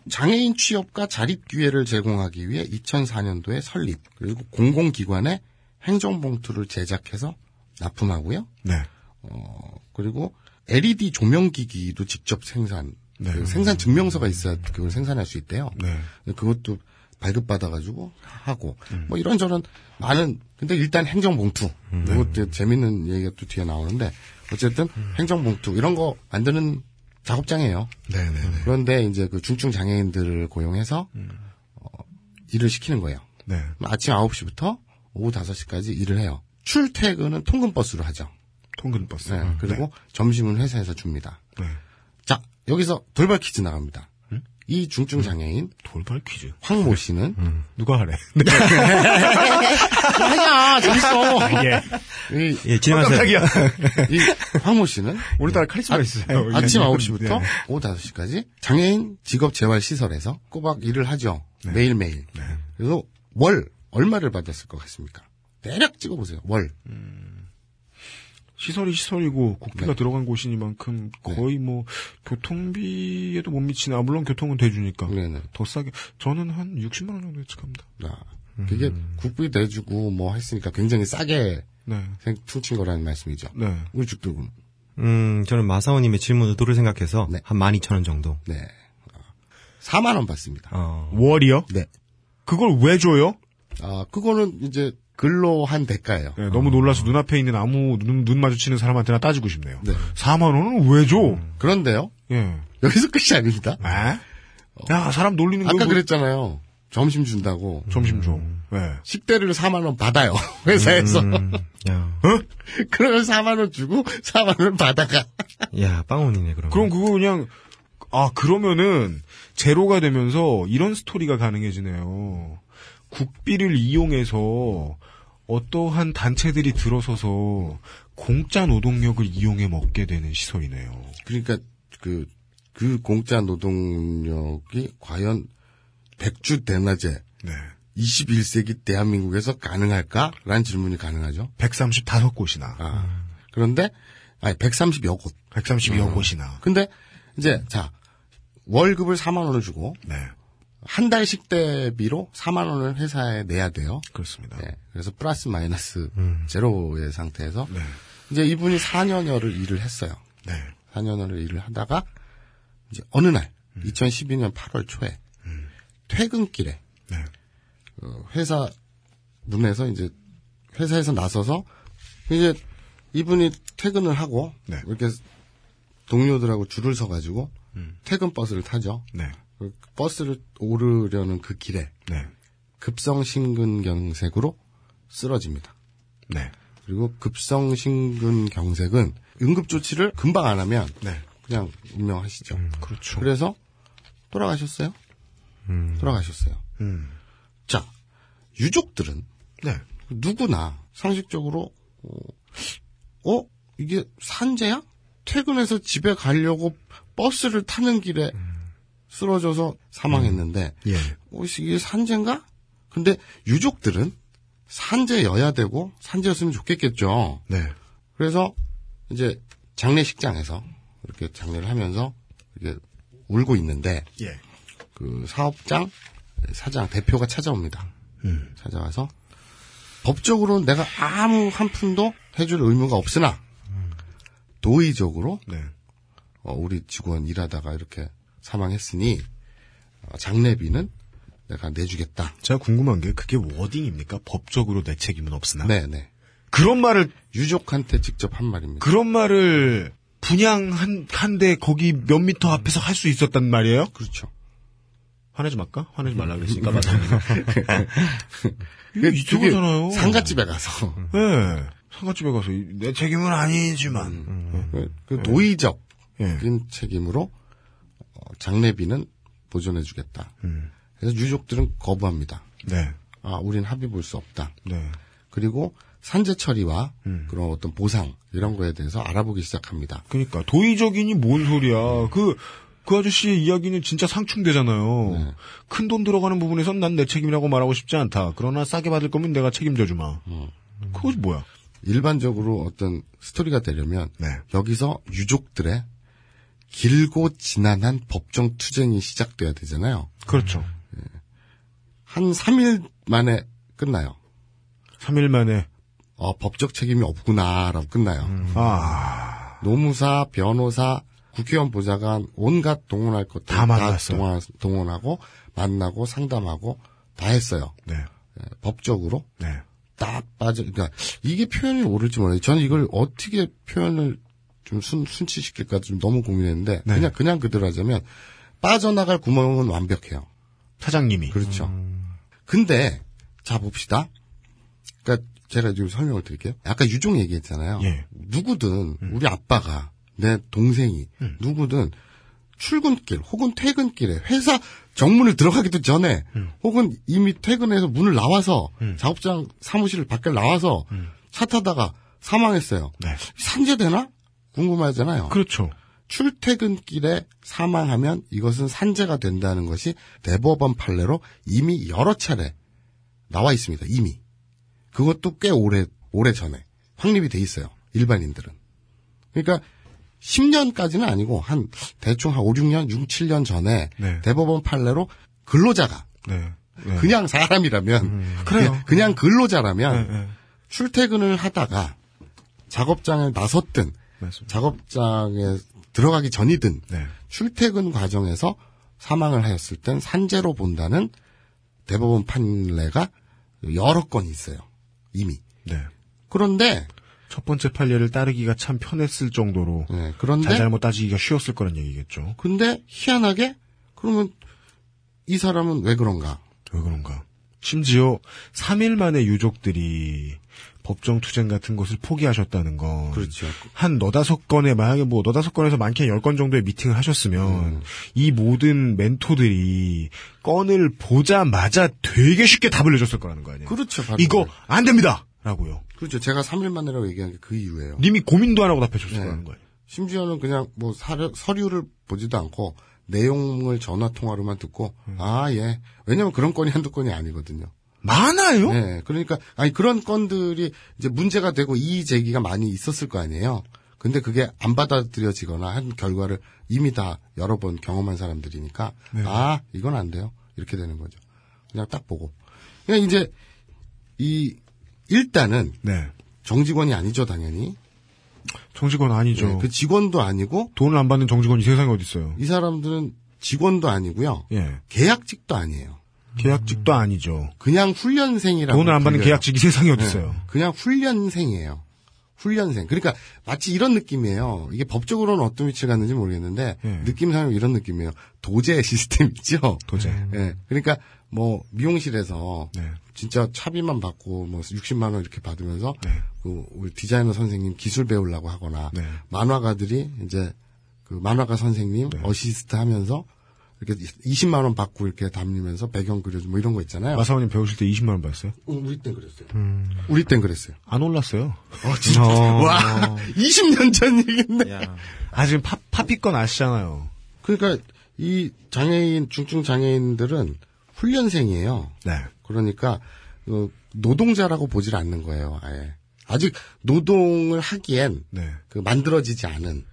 장애인 취업과 자립 기회를 제공하기 위해 2004년도에 설립 그리고 공공기관에 행정봉투를 제작해서 납품하고요. 네. 그리고 LED 조명기기도 직접 생산, 네. 그 생산 증명서가 있어야 그걸 생산할 수 있대요. 네. 그것도 발급받아가지고 하고 뭐 이런저런 많은 근데 일단 행정봉투 이거 또 재밌는 얘기가 또 뒤에 나오는데 어쨌든 행정봉투 이런 거 만드는 작업장이에요. 네네네. 그런데 이제 그 중증 장애인들을 고용해서 어, 일을 시키는 거예요. 네. 아침 9시부터 오후 5시까지 일을 해요. 출퇴근은 통근버스로 하죠. 통근 버스. 네, 그리고 점심은 회사에서 줍니다. 네. 자, 여기서 돌발 퀴즈 나갑니다. 이 중증 장애인 돌발 퀴즈. 황모 씨는 누가 하래? 아니야 재밌어. 예. 이, 예, 진행하세요. 이 황모 씨는 오늘따라 카리스마 있어요. 아, 아침 예. 9시부터 네. 오후 5시까지 장애인 직업 재활 시설에서 꼬박 일을 하죠. 네. 매일 매일. 그래서 월 얼마를 받았을 것 같습니까? 대략 찍어보세요. 월. 시설이 시설이고 국비가 네. 들어간 곳이니만큼 거의 뭐 교통비에도 못 미치나 물론 교통은 대주니까 네네. 더 싸게 저는 한 60만 원 정도 예측합니다. 아, 그게 국비 내주고 뭐 했으니까 굉장히 싸게 네, 생- 퉁친 거라는 말씀이죠. 네. 우리 죽들군. 음, 저는 마사오님의 질문 의도를 생각해서 네. 한 12,000원 정도. 네. 어, 4만 원 받습니다. 어, 월이요? 네. 그걸 왜 줘요? 아, 그거는 이제 근로 한 대가예요. 네, 너무 놀라서 눈앞에 있는 아무 눈, 눈 마주치는 사람한테나 따지고 싶네요. 네. 4만 원은 왜 줘? 그런데요. 예. 여기서 끝이 아닙니다. 아? 야, 사람 놀리는 거 아까 뭐- 그랬잖아요. 점심 준다고. 점심 줘. 네. 식대를 4만 원 받아요. 회사에서. 음, 야, 그러면 4만 원 주고 4만 원 받아가. 야, 빵원이네, 그럼. 그럼 그거 그냥 아 그러면은 제로가 되면서 이런 스토리가 가능해지네요. 국비를 이용해서 어떠한 단체들이 들어서서 공짜 노동력을 이용해 먹게 되는 시설이네요. 그러니까 그, 그 공짜 노동력이 과연 백주 대낮에 네. 21세기 대한민국에서 가능할까라는 질문이 가능하죠. 135곳이나, 아. 그런데 아니 130여 곳. 132여 곳이나. 근데 이제 자 월급을 4만 원을 주고 네. 한 달 식 대비로 4만 원을 회사에 내야 돼요. 그렇습니다. 네. 그래서 플러스 마이너스 제로의 상태에서 네. 이제 이분이 4년여를 일을 했어요. 네. 4년여를 일을 하다가 이제 어느 날 2012년 8월 초에 퇴근길에 네. 어, 회사 문에서 이제 회사에서 나서서 이제 이분이 퇴근을 하고 네. 이렇게 동료들하고 줄을 서 가지고 퇴근 버스를 타죠. 그 버스를 오르려는 그 길에 네. 급성 심근경색으로 쓰러집니다. 네. 그리고 급성 심근경색은 응급 조치를 금방 안 하면 네. 그냥 운명하시죠. 그렇죠. 그래서 돌아가셨어요. 돌아가셨어요. 음. 자, 유족들은 네. 누구나 상식적으로 어, 어? 이게 산재야? 퇴근해서 집에 가려고 버스를 타는 길에 쓰러져서 사망했는데 예. 어, 이게 산재인가? 근데 유족들은 산재여야 되고 산재였으면 좋겠겠죠. 네. 그래서 이제 장례식장에서 이렇게 장례를 하면서 이렇게 울고 있는데 예. 그 사업장 사장 대표가 찾아옵니다. 음. 찾아와서 법적으로는 내가 아무 한 푼도 해줄 의무가 없으나 도의적으로 네. 어, 우리 직원 일하다가 이렇게 사망했으니 어, 장례비는 내가 내주겠다. 제가 궁금한 게 그게 워딩입니까? 법적으로 내 책임은 없으나. 네네. 그런 말을 유족한테 직접 한 말입니다. 그런 말을 분양 한 한데 거기 몇 미터 앞에서 할 수 있었단 말이에요? 그렇죠. 화내지 말까? 화내지 말라 그랬으니까 맞습니다. 그게 이쪽이잖아요. 상가집에 가서 네. 상가집에 가서 이- 내 책임은 아니지만. 그, 그 도의적 예. 인 책임으로 어, 장례비는 보존해주겠다. 음. 그래서 유족들은 거부합니다. 네. 아, 우린 합의 볼 수 없다. 네. 그리고 산재 처리와 음. 그런 어떤 보상 이런 거에 대해서 알아보기 시작합니다. 그러니까 도의적이니 뭔 소리야. 그, 그 아저씨의 이야기는 진짜 상충되잖아요. 네. 큰돈 들어가는 부분에선 난 내 책임이라고 말하고 싶지 않다. 그러나 싸게 받을 거면 내가 책임져 주마. 음. 그것이 뭐야? 일반적으로 어떤 스토리가 되려면 네. 여기서 유족들의 길고 지난한 법정 투쟁이 시작돼야 되잖아요. 그렇죠. 한 3일 만에 끝나요. 3일 만에 어, 법적 책임이 없구나라고 끝나요. 아, 노무사, 변호사, 국회의원 보좌관 온갖 동원할 것 다. 동원, 동원하고 만나고 상담하고 다 했어요. 네. 예, 법적으로 네. 딱 빠져. 그러니까 이게 표현이 옳을지 모르겠어요. 저는 이걸 어떻게 표현을 좀 순, 순치시킬까 좀 너무 고민했는데 네. 그냥 그냥 그대로 하자면 빠져나갈 구멍은 완벽해요. 사장님이. 그렇죠. 근데 자 봅시다. 그러니까 제가 지금 설명을 드릴게요. 아까 유종 얘기했잖아요. 예. 누구든 우리 아빠가 내 동생이 누구든 출근길 혹은 퇴근길에 회사 정문을 들어가기도 전에 혹은 이미 퇴근해서 문을 나와서 작업장 사무실 밖에 나와서 차 타다가 사망했어요. 네. 산재되나? 궁금하잖아요. 그렇죠. 출퇴근길에 사망하면 이것은 산재가 된다는 것이 대법원 판례로 이미 여러 차례 나와 있습니다. 이미. 그것도 꽤 오래, 오래 전에 확립이 돼 있어요. 일반인들은. 그러니까 10년까지는 아니고 한 대충 한 5, 6년, 6, 7년 전에 네. 대법원 판례로 근로자가 네. 네. 그냥 사람이라면 그래요. 그냥, 그냥 근로자라면 네, 네. 출퇴근을 하다가 작업장에 나섰든 맞습니다. 작업장에 들어가기 전이든 네. 출퇴근 과정에서 사망을 하였을 땐 산재로 본다는 대법원 판례가 여러 건 있어요. 이미. 네. 그런데 첫 번째 판례를 따르기가 참 편했을 정도로 네, 그런데 잘잘못 따지기가 쉬웠을 거란 얘기겠죠. 근데 희한하게 그러면 이 사람은 왜 그런가? 왜 그런가? 심지어 3일 만에 유족들이 법정 투쟁 같은 것을 포기하셨다는 건. 그렇죠. 한 너다섯 건에, 만약에 뭐 너다섯 건에서 많게는 열건 정도의 미팅을 하셨으면, 이 모든 멘토들이 건을 보자마자 되게 쉽게 답을 내줬을 거라는 거 아니에요? 그렇죠. 바로 이거. 안 됩니다! 라고요. 그렇죠. 제가 3일 만이라고 얘기한 게 그 이유예요. 님이 고민도 안 하고 답해줬을 네. 거라는 거예요. 심지어는 그냥 뭐 사려, 서류를 보지도 않고 내용을 전화 통화로만 듣고 음. 아 예. 왜냐면 그런 건이 한두 건이 아니거든요. 많아요? 네. 그러니까 아니 그런 건들이 이제 문제가 되고 이의 제기가 많이 있었을 거 아니에요. 근데 그게 안 받아들여지거나 한 결과를 이미 다 여러 번 경험한 사람들이니까 네. 아 이건 안 돼요. 이렇게 되는 거죠. 그냥 딱 보고. 그냥 이제 이 일단은 네. 정직원이 아니죠 당연히. 정직원 아니죠. 네, 그 직원도 아니고 돈을 안 받는 정직원이 세상에 어딨어요. 이 사람들은 직원도 아니고요. 예. 계약직도 아니에요. 계약직도 아니죠. 그냥 훈련생이라고. 돈을 안 받는. 계약직이 세상에 네, 어딨어요. 그냥 훈련생이에요. 훈련생. 그러니까 마치 이런 느낌이에요. 이게 법적으로는 어떤 위치를 갖는지 모르겠는데 예. 느낌상으로 이런 느낌이에요. 도제 시스템 있죠. 도제. 예. 그러니까 뭐 미용실에서 네. 진짜 차비만 받고 뭐 60만 원 이렇게 받으면서 네. 그 우리 디자이너 선생님 기술 배우려고 하거나 네. 만화가들이 이제 그 만화가 선생님 네. 어시스트 하면서 이렇게 20만 원 받고 이렇게 담으면서 배경 그려주고 뭐 이런 거 있잖아요. 마사오님 배우실 때 20만 원 받았어요? 어, 우리 땐 그랬어요. 우리 땐 그랬어요. 안 올랐어요. 어, 진짜. 와, 20년 전 얘기인데. 아, 지금 파, 파피건 아시잖아요. 그러니까 이 장애인, 중증 장애인들은 훈련생이에요. 네. 그러니까 어, 노동자라고 보질 않는 거예요. 아예 아직 노동을 하기엔 네. 그 만들어지지 않은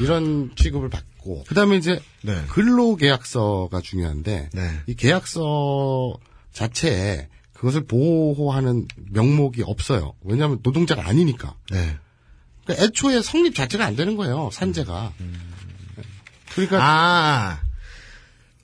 이런 취급을 받고 그다음에 이제 네. 근로계약서가 중요한데 네. 이 계약서 자체에 그것을 보호하는 명목이 없어요. 왜냐하면 노동자가 아니니까. 네. 그러니까 애초에 성립 자체가 안 되는 거예요. 산재가. 그러니까 아,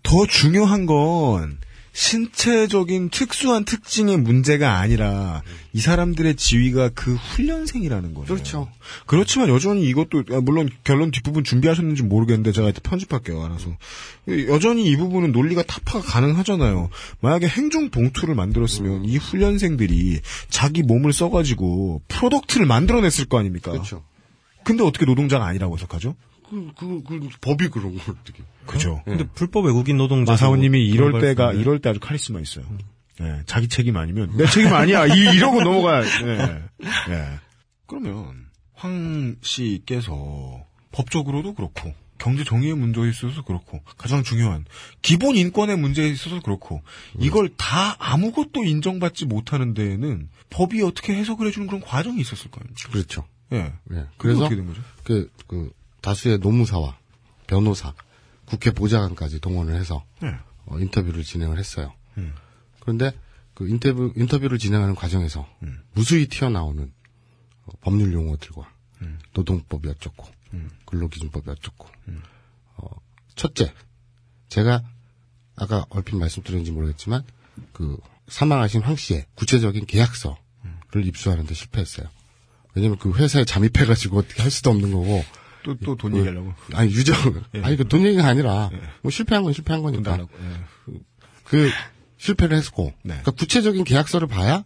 더 중요한 건 신체적인 특수한 특징의 문제가 아니라 이 사람들의 지위가 그 훈련생이라는 거죠. 그렇죠. 그렇지만 여전히 이것도 아, 물론 결론 뒷부분 준비하셨는지 모르겠는데 제가 이렇게 편집할게요. 알아서 여전히 이 부분은 논리가 타파가 가능하잖아요. 만약에 행정 봉투를 만들었으면 이 훈련생들이 자기 몸을 써가지고 product를 만들어냈을 거 아닙니까? 그렇죠. 근데 어떻게 노동자가 아니라고 해석하죠? 그, 그, 그 법이 그런 걸 어떻게? 그죠. 근데 불법 외국인 노동자 마사오님이 이럴 때가 이럴 때 아주 카리스마 있어요. 예, 자기 책임 아니면 내 책임 아니야 이, 이러고 넘어가. 예, 예. 그러면 황 씨께서 법적으로도 그렇고 경제 정의의 문제에 있어서 그렇고 가장 중요한 기본 인권의 문제에 있어서 그렇고 이걸 다 아무것도 인정받지 못하는 데에는 법이 어떻게 해석을 해주는 그런 과정이 있었을 거예요. 그렇죠. 예. 예. 그래서 그래서 어떻게 된 거죠? 그, 그, 다수의 노무사와 변호사, 국회 보좌관까지 동원을 해서 예. 어, 인터뷰를 진행을 했어요. 음. 그런데 그 인터뷰, 인터뷰를 진행하는 과정에서 음. 무수히 튀어나오는 어, 법률 용어들과 음. 노동법이 어쩌고, 근로기준법이 어쩌고, 어, 첫째, 제가 아까 얼핏 말씀드렸는지 모르겠지만 그 사망하신 황 씨의 구체적인 계약서를 입수하는데 실패했어요. 왜냐면 그 회사에 잠입해가지고 어떻게 할 수도 없는 거고. 또, 또 돈 얘기하려고. 아니, 유정, 아니, 그 돈 얘기가 아니라, 뭐 실패한 건 실패한 돈 거니까. 예. 그, 실패를 했고. 네. 그러니까 구체적인 계약서를 봐야,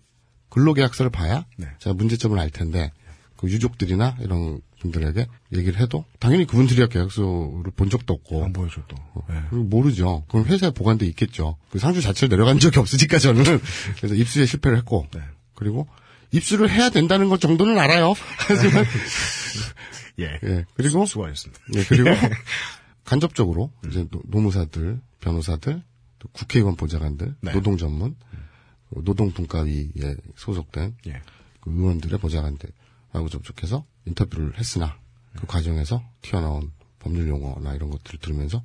근로계약서를 봐야, 네. 제가 문제점을 알 텐데, 그 유족들이나 이런 분들에게 얘기를 해도, 당연히 그분들이야 계약서를 본 적도 없고. 안 보여줘, 또. 예. 그리고 모르죠. 그럼 회사에 보관돼 있겠죠. 그 상주 자체를 내려간 적이 없으니까 저는 그래서 입수에 실패를 했고 네. 그리고 입수를 해야 된다는 것 정도는 알아요. 하지만 예. 예 그리고 수 고하셨습니다. 예 그리고 간접적으로 이제 노- 노무사들, 변호사들, 또 국회의원 보좌관들, 네. 노동 전문, 그 노동 분과위에 소속된 예. 그 의원들의 보좌관들하고 접촉해서 인터뷰를 했으나 그 과정에서 튀어나온 법률 용어나 이런 것들을 들으면서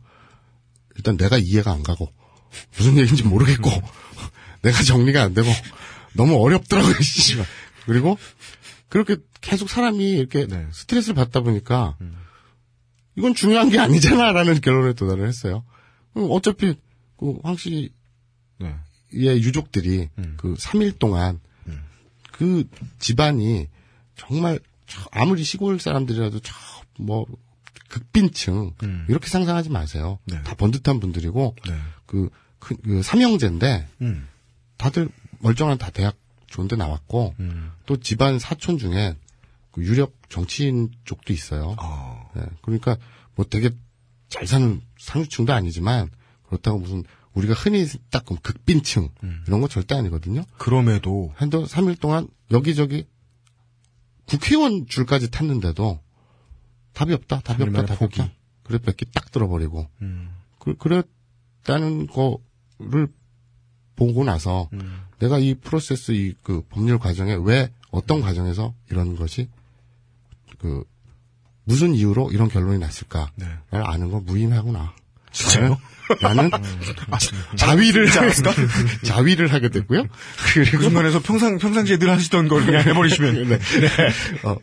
일단 내가 이해가 안 가고 무슨 얘기인지 모르겠고 내가 정리가 안 되고 너무 어렵더라고요. 그리고 그렇게 계속 사람이 이렇게 네. 스트레스를 받다 보니까 이건 중요한 게 아니잖아라는 결론에 도달을 했어요. 어차피 그 황 씨의 네. 유족들이 음. 그 3일 동안 그 집안이 정말 저- 아무리 시골 사람들이라도 저뭐 극빈층 음. 이렇게 상상하지 마세요. 네. 다 번듯한 분들이고 네. 그, 그, 그 삼형제인데 음. 다들 멀쩡한 다 대학 좋은데 나왔고 음. 또 집안 사촌 중에 그 유력 정치인 쪽도 있어요. 아. 네, 그러니까 뭐 되게 잘 사는 상류층도 아니지만 그렇다고 무슨 우리가 흔히 딱 극빈층 음. 이런 거 절대 아니거든요. 그럼에도, 한도 3일 동안 여기저기 국회의원 줄까지 탔는데도 답이 없다, 답이 없다, 답이 포기. 없다. 그래 뺏기 딱 들어버리고 음. 그, 그랬다는 거를 보고 나서 음. 내가 이 프로세스 이 그 법률 과정에 왜 어떤 과정에서 이런 것이 그 무슨 이유로 이런 결론이 났을까를 네. 아는 건 무의미하구나. 진짜요? 나는 자위를 자위를 하게 됐고요. 그 순간에서 평상, 평상시에 늘 하시던 걸 그냥 해버리시면. 네. 어,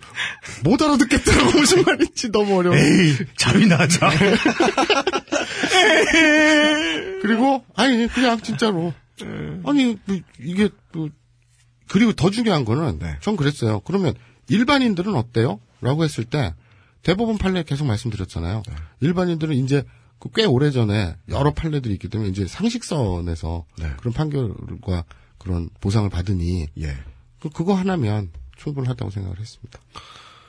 못 알아듣겠더라고 무슨 말인지 너무 어려워. 에이, 잠이나 하자. 그리고 아니 그냥 진짜로 아니 뭐, 이게 뭐, 그리고 더 중요한 거는 네. 전 그랬어요. 그러면 일반인들은 어때요?라고 했을 때 대법원 판례 계속 말씀드렸잖아요. 네. 일반인들은 이제 그꽤 오래 전에 여러 판례들이 있기 때문에 이제 상식선에서 네. 그런 판결과 그런 보상을 받으니 예. 그 그거 하나면 충분하다고 생각을 했습니다.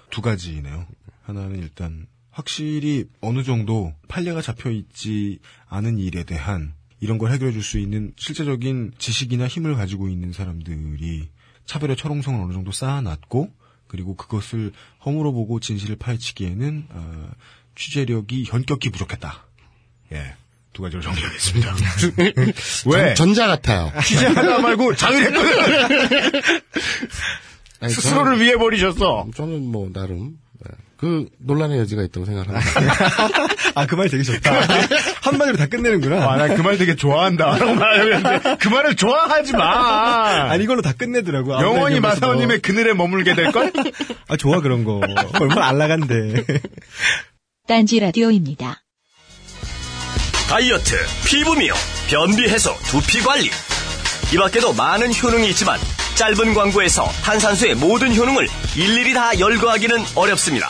두 가지네요. 하나는 일단 확실히 어느 정도 판례가 잡혀 있지 않은 일에 대한 이런 걸 해결해 줄 수 있는 실제적인 지식이나 힘을 가지고 있는 사람들이 차별의 철옹성을 어느 정도 쌓아놨고 그리고 그것을 허물어 보고 진실을 파헤치기에는 어, 취재력이 현격히 부족했다. 예. 두 가지로 정리하겠습니다. 왜? 전, 자 같아요. 취재하다 말고 자유했거든. 아니, 스스로를 위해 버리셨어. 저는, 저는 뭐 나름 네. 그 논란의 여지가 있다고 생각합니다. 아, 그 말 되게 좋다. 한마디로 다 끝내는구나. 아, 나그 말 되게 좋아한다. 라고 말하려고 했는데, 그 말을 좋아하지 마! 아니, 이걸로 다 끝내더라고. 영원히. 마사오님의 그늘에 머물게 될 걸? 아, 좋아, 그런 거. 얼마나 안락한데. 딴지 라디오입니다. 다이어트, 피부 미용, 변비 해소, 두피 관리. 이 밖에도 많은 효능이 있지만 짧은 광고에서 탄산수의 모든 효능을 일일이 다 열거하기는 어렵습니다.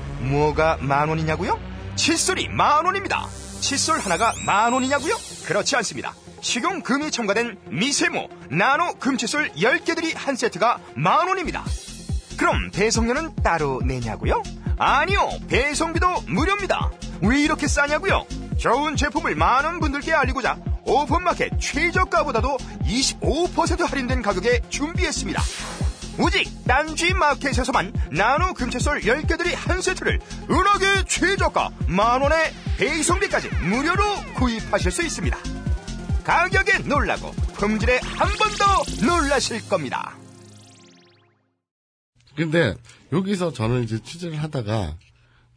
뭐가 만 원이냐고요? 칫솔이 만 원입니다. 칫솔 하나가 만 원이냐고요? 그렇지 않습니다. 식용 금이 첨가된 미세모 나노 금칫솔 10개들이 한 세트가 만 원입니다. 그럼 배송료는 따로 내냐고요? 아니요. 배송비도 무료입니다. 왜 이렇게 싸냐고요? 좋은 제품을 많은 분들께 알리고자 오픈마켓 최저가보다도 25% 할인된 가격에 준비했습니다. 오직 딴지 마켓에서만 나노 금채솔 10개들이 한 세트를 은하계 최저가 만원에 배송비까지 무료로 구입하실 수 있습니다. 가격에 놀라고 품질에 한 번 더 놀라실 겁니다. 근데 여기서 저는 이제 취재를 하다가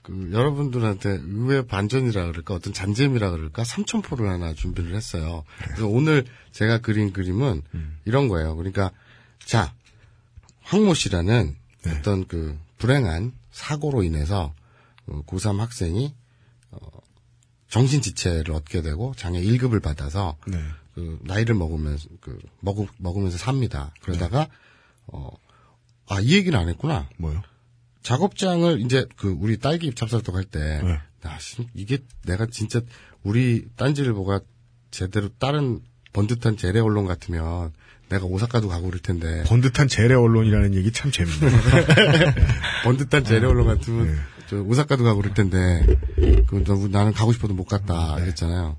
그 여러분들한테 의외 반전이라 그럴까 어떤 잔재미라 그럴까 삼천포를 하나 준비를 했어요. 그래서 오늘 제가 그린 그림은 이런 거예요. 그러니까 자 황모 씨라는 어떤 그 불행한 사고로 인해서 어, 고3 학생이 어, 정신 지체를 얻게 되고 장애 1급을 받아서 네. 그 나이를 먹으면서 그 먹으, 먹으면서 삽니다. 그러다가 어, 아, 이 얘기는 안 했구나. 뭐요? 작업장을 이제 그 우리 딸기 찹쌀떡 할 때, 네. 야, 씨, 이게 내가 진짜 우리 딴지일보가 제대로 다른 번듯한 재래 언론 같으면 내가 오사카도 가고 그럴 텐데 번듯한 재래 언론이라는 얘기 참 재밌네요. 번듯한 재래 언론 같으면 네. 저 오사카도 가고 그럴 텐데 그 나는 가고 싶어도 못 갔다 이랬잖아요.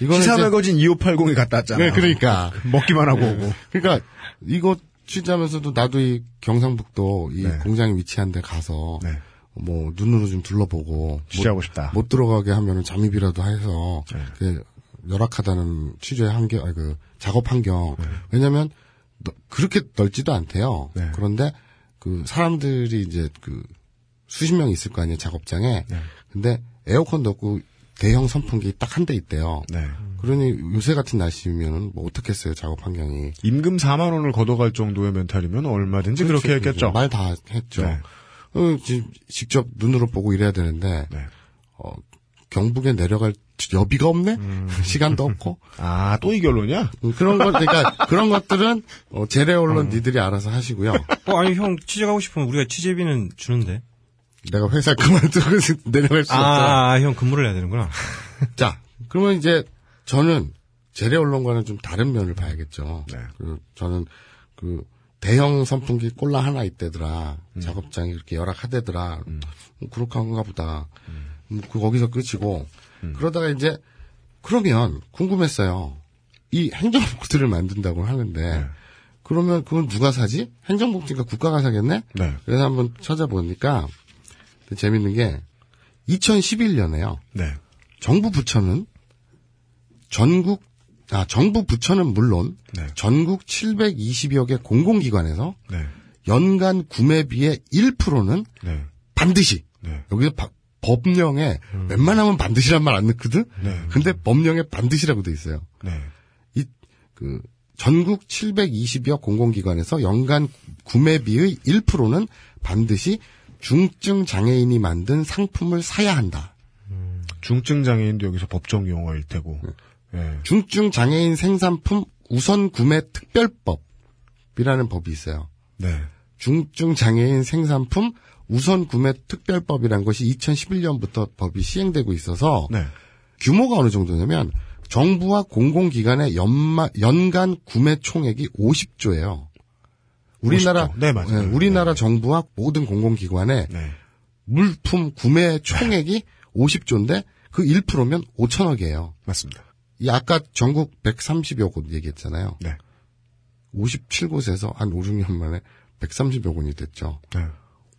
이거는 시사 매거진 2580에 갔다 왔잖아. 네, 그러니까 먹기만 하고 오고. 그러니까 이거 취재하면서도 나도 이 경상북도 이 네. 공장이 위치한 데 가서 네. 뭐 눈으로 좀 둘러보고 취재하고 못, 싶다. 못 들어가게 하면은 잠입이라도 해서 네. 그 열악하다는 취재 환경, 아니 그 작업 환경. 네. 왜냐면 너- 그렇게 넓지도 않대요. 네. 그런데 그 사람들이 이제 그 수십 명 있을 거 아니에요 작업장에. 네. 근데 에어컨도 없고 대형 선풍기 딱 한 대 있대요. 네. 그러니 요새 같은 날씨면은 뭐 어떻겠어요 작업 환경이. 임금 4만 원을 걷어갈 정도의 멘탈이면 얼마든지 그렇게 했겠죠. 말 다 했죠. 네. 어, 지- 직접 눈으로 보고 이래야 되는데 네. 어, 경북에 내려갈 여비가 없네. 음. 시간도 없고 아, 또 이 결론이야? 음, 그런 것 그러니까 그런 것들은 어, 재래 언론 니들이 알아서 하시고요. 어, 아니, 형, 취재가고 싶으면 우리가 취재비는 주는데. 내가 회사 그만두고 내려갈 수 없잖아. 아, 아, 형 근무를 해야 되는구나. 자, 그러면 이제 저는 재래 언론과는 좀 다른 면을 봐야겠죠. 네. 그 저는 그 대형 선풍기 꼴라 하나 있대더라. 음. 작업장이 그렇게 열악하대더라. 뭐 그렇게 한가 보다. 음, 그 거기서 끝이고 음. 그러다가 이제 그러면 궁금했어요. 이 행정복지를 만든다고 하는데 네. 그러면 그건 누가 사지? 행정복지가 국가가 사겠네? 네. 그래서 한번 찾아보니까 재밌는 게 2011년에요. 네. 정부 부처는 전국 아 정부 부처는 물론 네. 전국 720여 개 공공기관에서 네. 연간 구매비의 1%는 네. 반드시 네. 여기서 바- 법령에 웬만하면 반드시란 말 안 넣거든. 네. 근데 법령에 반드시라고 돼 있어요. 네. 이그 전국 720여 공공기관에서 연간 구매비의 1%는 반드시 중증 장애인이 만든 상품을 사야 한다. 중증 장애인도 여기서 법정 용어일 테고. 예. 중증 장애인 생산품 우선 구매 특별법이라는 법이 있어요. 네. 중증 장애인 생산품 우선 구매 특별법이라는 것이 2011년부터 법이 시행되고 있어서 네. 규모가 어느 정도냐면 정부와 공공기관의 연마, 연간 구매 총액이 50조예요. 우리나라 50조. 네, 맞아요. 우리나라 정부와 모든 공공기관의 네. 물품 구매 총액이 50조인데 그 1%면 5천억이에요. 맞습니다. 이 아까 전국 130여 곳 얘기했잖아요. 네. 57곳에서 한 5, 6년 만에 130여 곳이 됐죠. 네.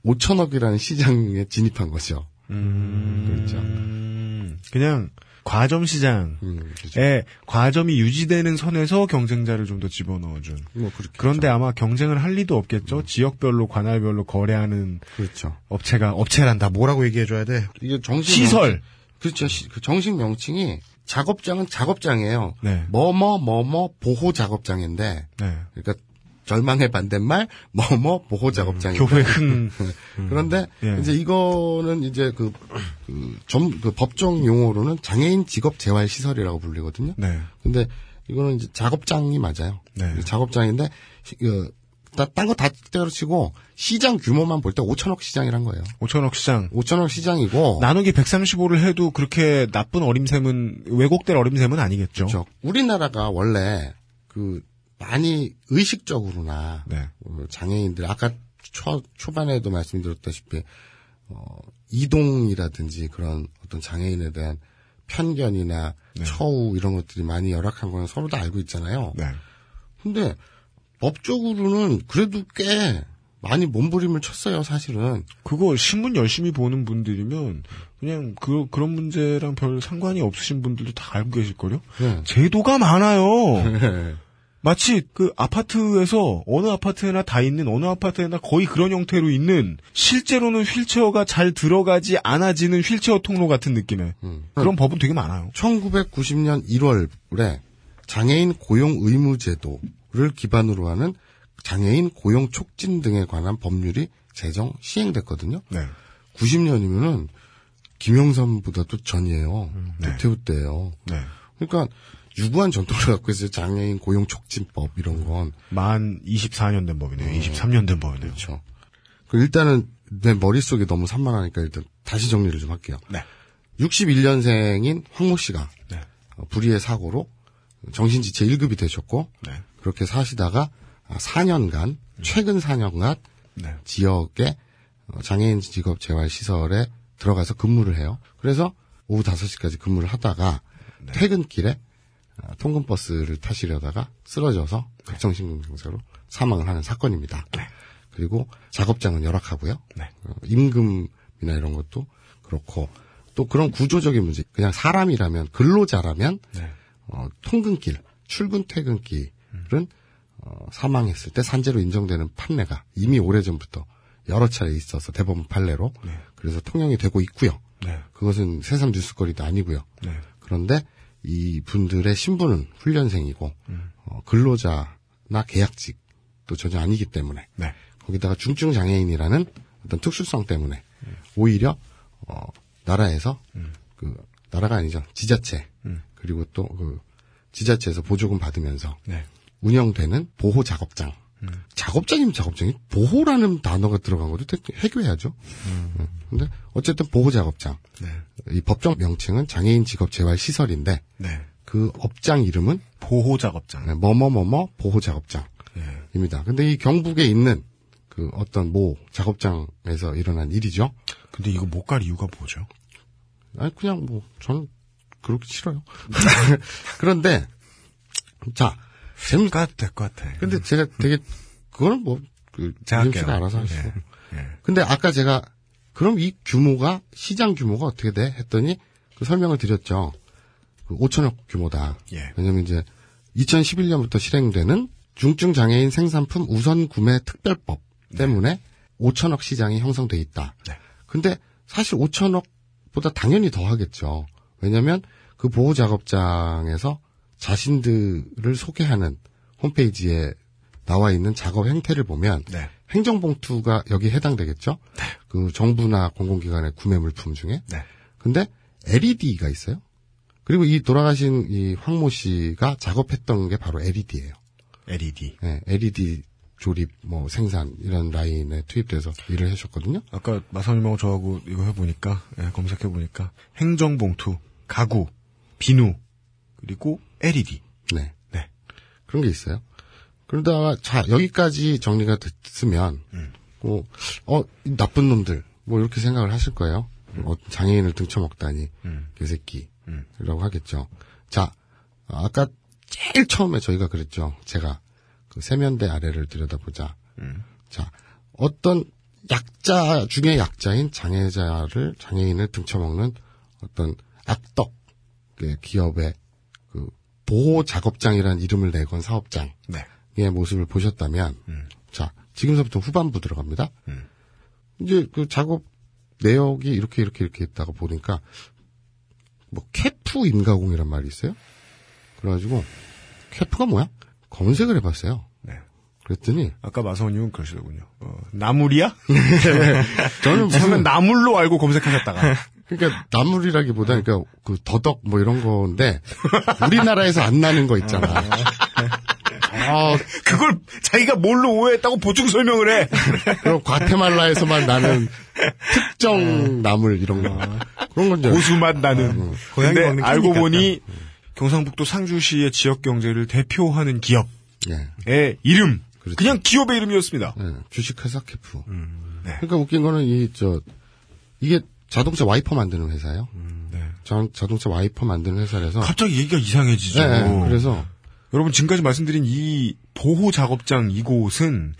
5천억이라는 시장에 진입한 거죠. 그렇죠. 음, 그냥 과점 시장에 음, 그렇죠. 과점이 유지되는 선에서 경쟁자를 좀 더 집어넣어준. 뭐 그렇게 그런데 아마 경쟁을 할 리도 없겠죠. 지역별로 관할별로 거래하는 그렇죠. 업체가 업체란 다. 뭐라고 얘기해줘야 돼? 이게 정식 시설. 명칭, 그렇죠. 시- 그 정식 명칭이 작업장은 작업장이에요. 네. 뭐뭐 뭐뭐 보호 작업장인데 네. 그러니까 절망의 반대말 뭐뭐 보호 작업장인데 교회 흥. 그런데 예. 이제 이거는 이제 그, 그, 점, 그 법정 용어로는 장애인 직업 재활 시설이라고 불리거든요. 네. 근데 이거는 이제 작업장이 맞아요. 네. 작업장인데 그, 딴거 다 때려치고 시장 규모만 볼 때 5천억 시장이란 거예요. 5천억 시장. 5천억 시장이고 나누기 135를 해도 그렇게 나쁜 어림셈은 왜곡될 어림셈은 아니겠죠. 그렇죠. 우리나라가 원래 그 많이 의식적으로나 네. 어, 장애인들 아까 초, 초반에도 말씀드렸다시피 어, 이동이라든지 그런 어떤 장애인에 대한 편견이나 네. 처우 이런 것들이 많이 열악한 거는 서로 다 알고 있잖아요. 네. 근데 법적으로는 그래도 꽤 많이 몸부림을 쳤어요, 사실은. 그거 신문 열심히 보는 분들이면 그냥 그 그런 문제랑 별 상관이 없으신 분들도 다 알고 계실걸요? 네. 제도가 많아요. 네. 마치 그 아파트에서 어느 아파트에나 다 있는 어느 아파트에나 거의 그런 형태로 있는 실제로는 휠체어가 잘 들어가지 않아지는 휠체어 통로 같은 느낌의 음. 그런 법은 되게 많아요. 1990년 1월에 장애인 고용 의무 제도를 기반으로 하는 장애인 고용 촉진 등에 관한 법률이 제정 시행됐거든요. 네. 90년이면은 김영삼보다도 전이에요. 노태우 때예요. 네. 그러니까 유구한 전통을 갖고 있어요. 장애인 고용 촉진법 이런 건. 만 24년 된 법이네요. 23년 된 법이네요. 그렇죠. 그 일단은 내 머릿속에 너무 산만하니까 일단 다시 정리를 좀 할게요. 네. 61년생인 황모 씨가 네. 어, 불의의 사고로 정신지체 1급이 되셨고 네. 그렇게 사시다가 4년간 최근 4년간 네. 지역의 어, 장애인 직업 재활 시설에 들어가서 근무를 해요. 그래서 오후 5시까지 근무를 하다가 네. 퇴근길에 어, 통근버스를 타시려다가 쓰러져서 급성심근경사로 사망을 하는 사건입니다. 그리고 작업장은 열악하고요. 네. 어, 임금이나 이런 것도 그렇고 또 그런 구조적인 문제 그냥 사람이라면 근로자라면 네. 어, 통근길 출근 퇴근길은 어, 사망했을 때 산재로 인정되는 판례가 이미 오래전부터 여러 차례 있어서 대법원 판례로 그래서 통용이 되고 있고요. 네. 그것은 세상 뉴스거리도 아니고요. 네. 그런데 이 분들의 신분은 훈련생이고 어, 근로자나 계약직도 전혀 아니기 때문에 네. 거기다가 중증 장애인이라는 어떤 특수성 때문에 오히려 어, 나라에서 그 나라가 아니죠. 지자체 그리고 또 그 지자체에서 보조금 받으면서 네. 운영되는 보호 작업장 작업장이면 작업장이 보호라는 단어가 들어간 것도 되게 해교해야죠. 음. 근데 어쨌든 보호 작업장 네. 이 법정 명칭은 장애인 직업 재활 시설인데 네. 그 업장 이름은 보호 작업장. 네, 뭐뭐뭐뭐 보호 작업장입니다. 네. 근데 이 경북에 있는 그 어떤 모 작업장에서 일어난 일이죠. 근데 이거 못 갈 이유가 뭐죠? 아니 그냥 뭐 저는 그렇게 싫어요. 그런데 자 재밌. 가도 될 것 같아. 근데 제가 되게 그거는 뭐그 제가 김 씨가 할게요. 알아서 하시고. 네. 네. 근데 아까 제가 그럼 이 규모가 시장 규모가 어떻게 돼? 했더니 그 설명을 드렸죠. 그 5천억 규모다. 예. 왜냐면 이제 2011년부터 실행되는 중증 장애인 생산품 우선 구매 특별법 때문에 5천억 시장이 형성돼 있다. 네. 근데 사실 5천억보다 당연히 더 하겠죠. 왜냐면 그 보호 작업장에서 자신들을 소개하는 홈페이지에 나와 있는 작업 행태를 보면 네. 행정봉투가 여기 해당되겠죠. 그 정부나 공공기관의 구매 물품 중에. 네. 근데 LED가 있어요. 그리고 이 돌아가신 이 황모 씨가 작업했던 게 바로 LED예요. LED. 네, LED 조립 뭐 생산 이런 라인에 투입돼서 일을 하셨거든요. 아까 마사님하고 저하고 이거 해보니까 예, 검색해보니까 행정봉투, 가구, 비누 그리고 LED. 네. 네. 그런 게 있어요. 그러다가 자 여기까지 정리가 됐으면 뭐, 어이 나쁜 놈들 뭐 이렇게 생각을 하실 거예요. 어, 장애인을 등쳐먹다니 개새끼라고 하겠죠. 자 아까 제일 처음에 저희가 그랬죠. 제가 그 세면대 아래를 들여다보자. 자 어떤 약자 중에 약자인 장애자를 장애인을 등쳐먹는 어떤 악덕 그 기업의 그 보호 작업장이라는 이름을 내건 사업장의 네. 모습을 보셨다면 자 지금서부터 후반부 들어갑니다. 이제 그 작업 내역이 이렇게 이렇게 이렇게 있다가 보니까 뭐 캐프 인가공이란 말이 있어요. 그래가지고 캐프가 뭐야? 검색을 해봤어요. 네. 그랬더니 아까 마사오님은 그러시더군요. 어, 나물이야? 저는 처음엔 나물로 알고 검색하셨다가 그러니까 나물이라기보다 그러니까 그 더덕 뭐 이런 건데 우리나라에서 안 나는 거 있잖아. 아, 그걸 자기가 뭘로 오해했다고 보충 설명을 해. 그럼 과테말라에서만 나는 특정 나물 이런 거 그런 건 고수맛 나는. 고양이 근데 먹는 알고 보니 경상북도 상주시의 지역 경제를 대표하는 기업의 예, 이름. 그렇죠. 그냥 기업의 이름이었습니다. 예, 주식회사 캐프. 네. 그러니까 웃긴 거는 이 저 이게 자동차 와이퍼 만드는 회사예요. 네. 자, 자동차 와이퍼 만드는 회사라서 갑자기 얘기가 이상해지죠. 예, 예, 그래서 여러분 지금까지 말씀드린 이 보호 작업장 이곳은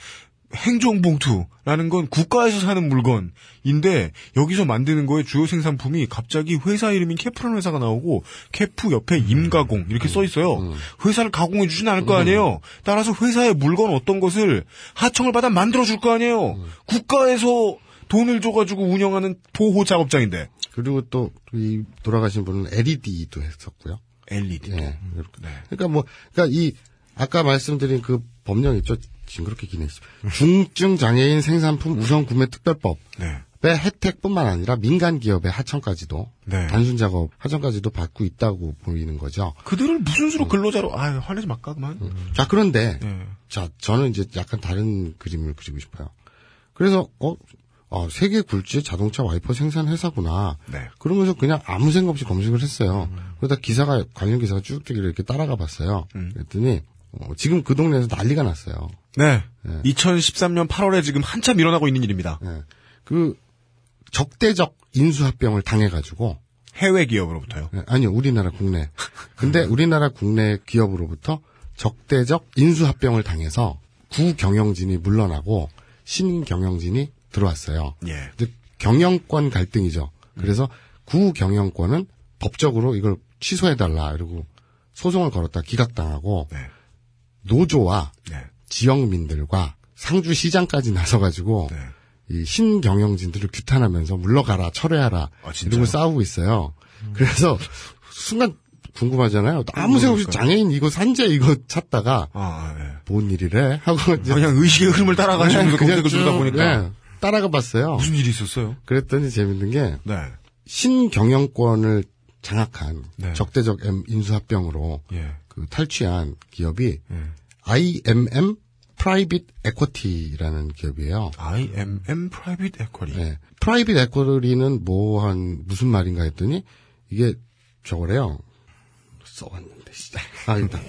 행정봉투라는 건 국가에서 사는 물건인데 여기서 만드는 거에 주요 생산품이 갑자기 회사 이름인 캐프라는 회사가 나오고 캐프 옆에 임가공 이렇게 써 있어요. 회사를 가공해 주진 않을 거 아니에요. 따라서 회사의 물건 어떤 것을 하청을 받아 만들어 줄 거 아니에요. 국가에서 돈을 줘가지고 운영하는 보호 작업장인데. 그리고 또 이 돌아가신 분은 LED도 했었고요. LED. 네. 그러니까 뭐 그러니까 이 아까 말씀드린 그 법령 있죠. 징그럽게 기네. 중증 장애인 생산품 우선 구매 특별법. 네. 의 혜택뿐만 아니라 민간 기업의 하청까지도 네. 단순 작업 하청까지도 받고 있다고 보이는 거죠. 그들을 무슨 수로 근로자로 아 화내지 말까 그만. 자 그런데 네. 자 저는 이제 약간 다른 그림을 그리고 싶어요. 그래서 어 아, 세계 굴지의 자동차 와이퍼 생산 회사구나. 네. 그러면서 그냥 아무 생각 없이 검색을 했어요. 그러다 기사가 관련 기사가 쭉 되기를 이렇게 따라가 봤어요. 그랬더니 어, 지금 그 동네에서 난리가 났어요. 네. 2013년 8월에 지금 한참 일어나고 있는 일입니다. 예. 그 적대적 인수합병을 당해가지고 해외 기업으로부터요. 예, 아니요 우리나라 국내. 근데 우리나라 국내 기업으로부터 적대적 인수합병을 당해서 구경영진이 물러나고 신경영진이 들어왔어요. 예. 근데 경영권 갈등이죠. 그래서 구경영권은 법적으로 이걸 취소해달라 이러고 소송을 걸었다 기각당하고 네. 노조와 네. 지역민들과 상주시장까지 나서가지고 네. 이 신경영진들을 규탄하면서 물러가라 철회하라 아? 이러고 싸우고 있어요. 그래서 순간 궁금하잖아요. 아무 생각 없이 장애인 이거 산재 이거 찾다가 아, 네. 뭔 일이래 하고 그냥 의식의 흐름을 그냥 검색을 쭉, 누르다 보니까 네, 따라가 봤어요. 무슨 일이 있었어요? 그랬더니 재밌는 게 네. 신경영권을 장악한 네. 적대적 M 인수합병으로 예. 그 탈취한 기업이 예. IMM private equity라는 기업이에요. IMM private equity. 네. private equity는 뭐 한 무슨 말인가 했더니 이게 저거래요. 써왔는데 씨. 아 일단